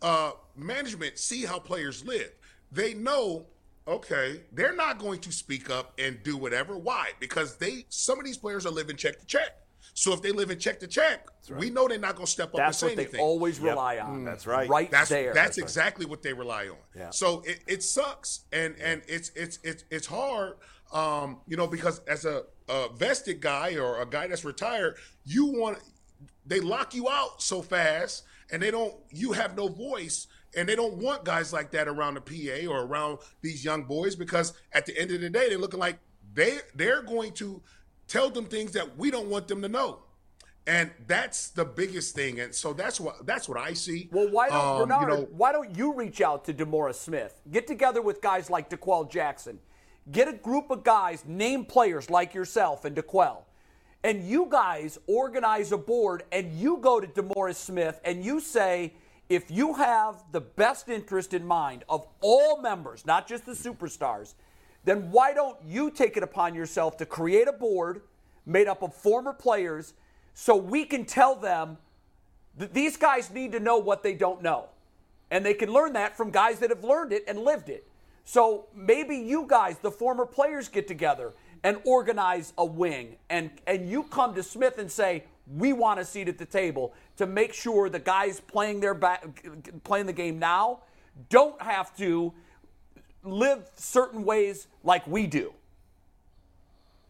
Uh, management see how players live. They know okay, they're not going to speak up and do whatever. Why? Because they some of these players are living check to check. So if they live in check to check, we know they're not going to step up That's and what say they anything. always rely on. That's right. Right That's there. that's exactly what they rely on. Yeah. So it, it sucks, and and it's it's it's it's hard, um, you know, because as a, a vested guy or a guy that's retired, you want they lock you out so fast, and they don't. You have no voice, and they don't want guys like that around the PA or around these young boys because at the end of the day, they're looking like they they're going to tell them things that we don't want them to know. And that's the biggest thing, and so that's what that's what I see. Well, why don't Um, Bernard? you know, why don't you reach out to DeMaurice Smith? Get together with guys like D'Qwell Jackson. Get a group of guys, name players like yourself and D'Qwell, and you guys organize a board, and you go to DeMaurice Smith and you say, if you have the best interest in mind of all members, not just the superstars, then why don't you take it upon yourself to create a board made up of former players so we can tell them that these guys need to know what they don't know. And they can learn that from guys that have learned it and lived it. So maybe you guys, the former players, get together and organize a wing and, and you come to Smith and say, we want a seat at the table to make sure the guys playing their ba- playing the game now don't have to live certain ways like we do.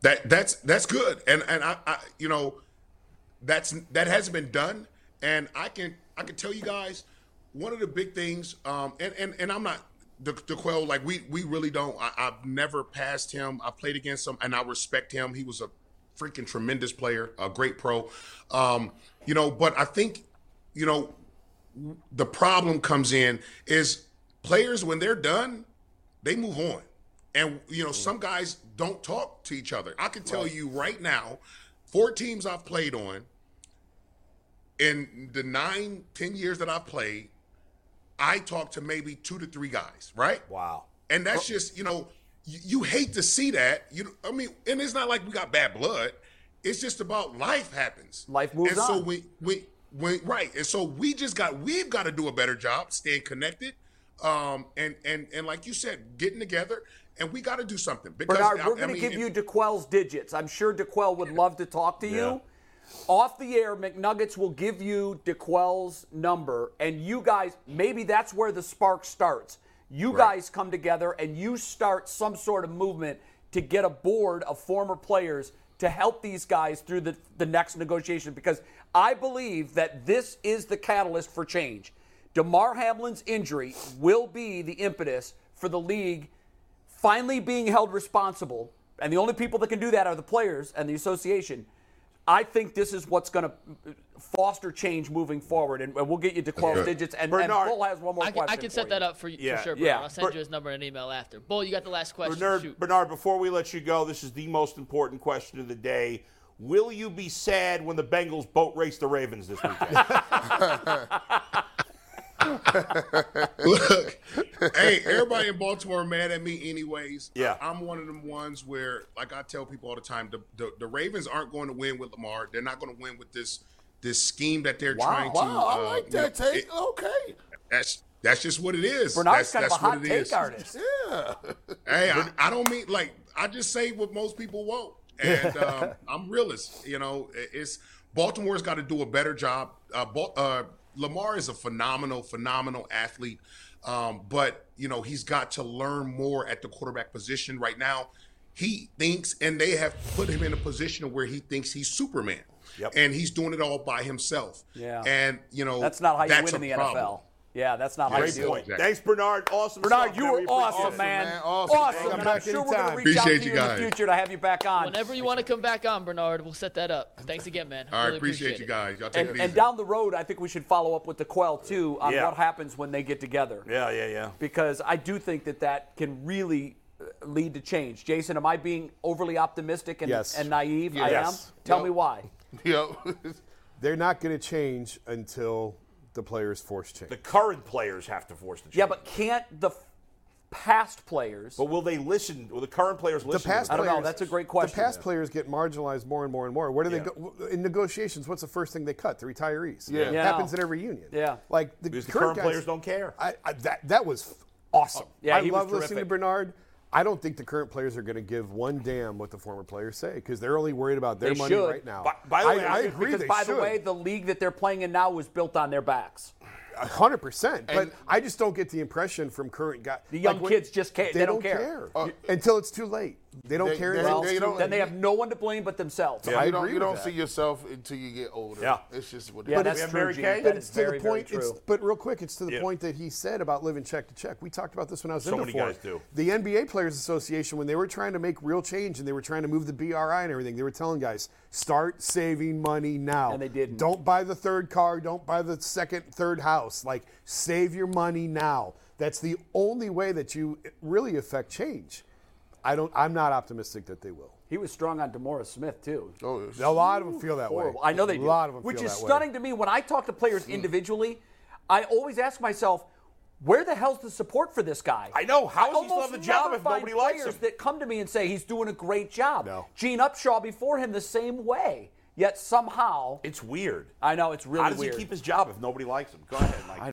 That that's that's good, and and I, I you know that's that hasn't been done, and I can I can tell you guys one of the big things, um, and and and I'm not the D'Qwell like we we really don't. I, I've never passed him. I played against him, and I respect him. He was a freaking tremendous player, a great pro, um, you know. But I think you know the problem comes in is players when they're done, they move on. And you know, mm. some guys don't talk to each other. I can tell you right now, four teams I've played on, in the nine, ten years that I've played, I talk to maybe two to three guys, right? Wow. And that's oh. just, you know, you, you hate to see that. You I mean, and it's not like we got bad blood. It's just about life happens. Life moves and so on. we we we right. And so we just got we've got to do a better job staying connected. Um and and and like you said, getting together and we got to do something because Bernard, I- we're I going to give you D'Qwell's digits. I'm sure D'Qwell would love to talk to you. Off the air, McNuggets will give you D'Qwell's number, and you guys, maybe that's where the spark starts. You guys come together and you start some sort of movement to get a board of former players to help these guys through the, the next negotiation because I believe that this is the catalyst for change. Damar Hamlin's injury will be the impetus for the league finally being held responsible, and the only people that can do that are the players and the association. I think this is what's going to foster change moving forward, and and we'll get you to 12 digits. And, and Bull has one more I can, question. I can for set you. that up for, you Yeah. for sure, Yeah. Bernard. I'll send Ber- you his number and email after. Bull, you got the last question. Bernard, Shoot. Bernard, before we let you go, this is the most important question of the day. Will you be sad when the Bengals boat race the Ravens this weekend? [LAUGHS] Look, hey, everybody in Baltimore mad at me anyways. Yeah. I'm one of them ones where, like I tell people all the time, the, the, the Ravens aren't going to win with Lamar. They're not going to win with this this scheme that they're Wow, trying to. wow, I uh, like you that know, take. it- okay. that's that's just what it is. Bernard's that's, kind of a hot take is. artist. [LAUGHS] Yeah. Hey, I, I don't mean like I just say what most people won't, and [LAUGHS] um, I'm realist. You know, It- it's Baltimore's got to do a better job. Uh, uh, Lamar is a phenomenal, phenomenal athlete, um, but you know he's got to learn more at the quarterback position right now. He thinks, and they have put him in a position where he thinks he's Superman, Yep. and he's doing it all by himself. Yeah. and you know That's not how you win in the problem. NFL. Yeah, that's not how you Great do point. it. Thanks, Bernard. Awesome Bernard, stuff, you man. were We appreciate awesome, man. man. Awesome. Awesome. And I'm back sure we're going to anytime. reach out to you you in the future to have you back on. Whenever you want to come back on, Bernard, we'll set that up. Thanks again, man. All right, Really appreciate, you guys. Y'all take And, it and down the road, I think we should follow up with D'Qwell too on Yeah. what happens when they get together. Yeah, yeah, yeah. Because I do think that that can really uh, lead to change. Jason, am I being overly optimistic and, Yes. and naive? I am. Yes. Tell Yep. me why. [LAUGHS] Yep. They're not going to change until the players force change. The current players have to force the change. Yeah, but can't the past players? But will they listen? Will the current players listen? the listen? past to I don't them? know. That's a great question. The past players get marginalized more and more and more. Where do they Yeah. go in negotiations? What's the first thing they cut? The retirees. Yeah. it Yeah. happens in every union. Yeah. like the Because the current, current guys- players don't care. I, I, that that was awesome. Yeah, I he was love listening to. Bernard. I don't think the current players are going to give one damn what the former players say because they're only worried about their They money should. right now. By- by the way, I, I I- agree. because they by the way, the league that they're playing in now was built on their backs. hundred percent. But I just don't get the impression from current guys. The young kids just can't- They, they don't don't care, care. Uh, until it's too late. They don't They- care. they- until they it's don't- Then they have no one to blame but themselves. Yeah. I you don't, you with don't that. see yourself until you get older. Yeah. It's just what it Yeah, is. that's true, Kay? That But it's very, to the point. It's, but real quick, it's to the Yeah. point that he said about living check to check. We talked about this when I was So in many before. guys do. The NBA Players Association, when they were trying to make real change and they were trying to move the BRI and everything, they were telling guys start saving money now. And they didn't. Don't buy the third car. Don't buy the second, third house. Like save your money now. That's the only way that you really affect change. I don't. I'm not optimistic that they will. He was strong on DeMaurice Smith too. Oh, A lot of them feel that Horrible. way. I know they do. A lot of them Which feel is that way. stunning to me. When I talk to players hmm. individually, I always ask myself, where the hell's the support for this guy? I know. How I does he still have the job if nobody likes players him? that come to me and say he's doing a great job. No. Gene Upshaw before him the same way. Yet somehow, It's weird. I know it's really weird. How does weird. he keep his job if nobody likes him? Go ahead, Mike.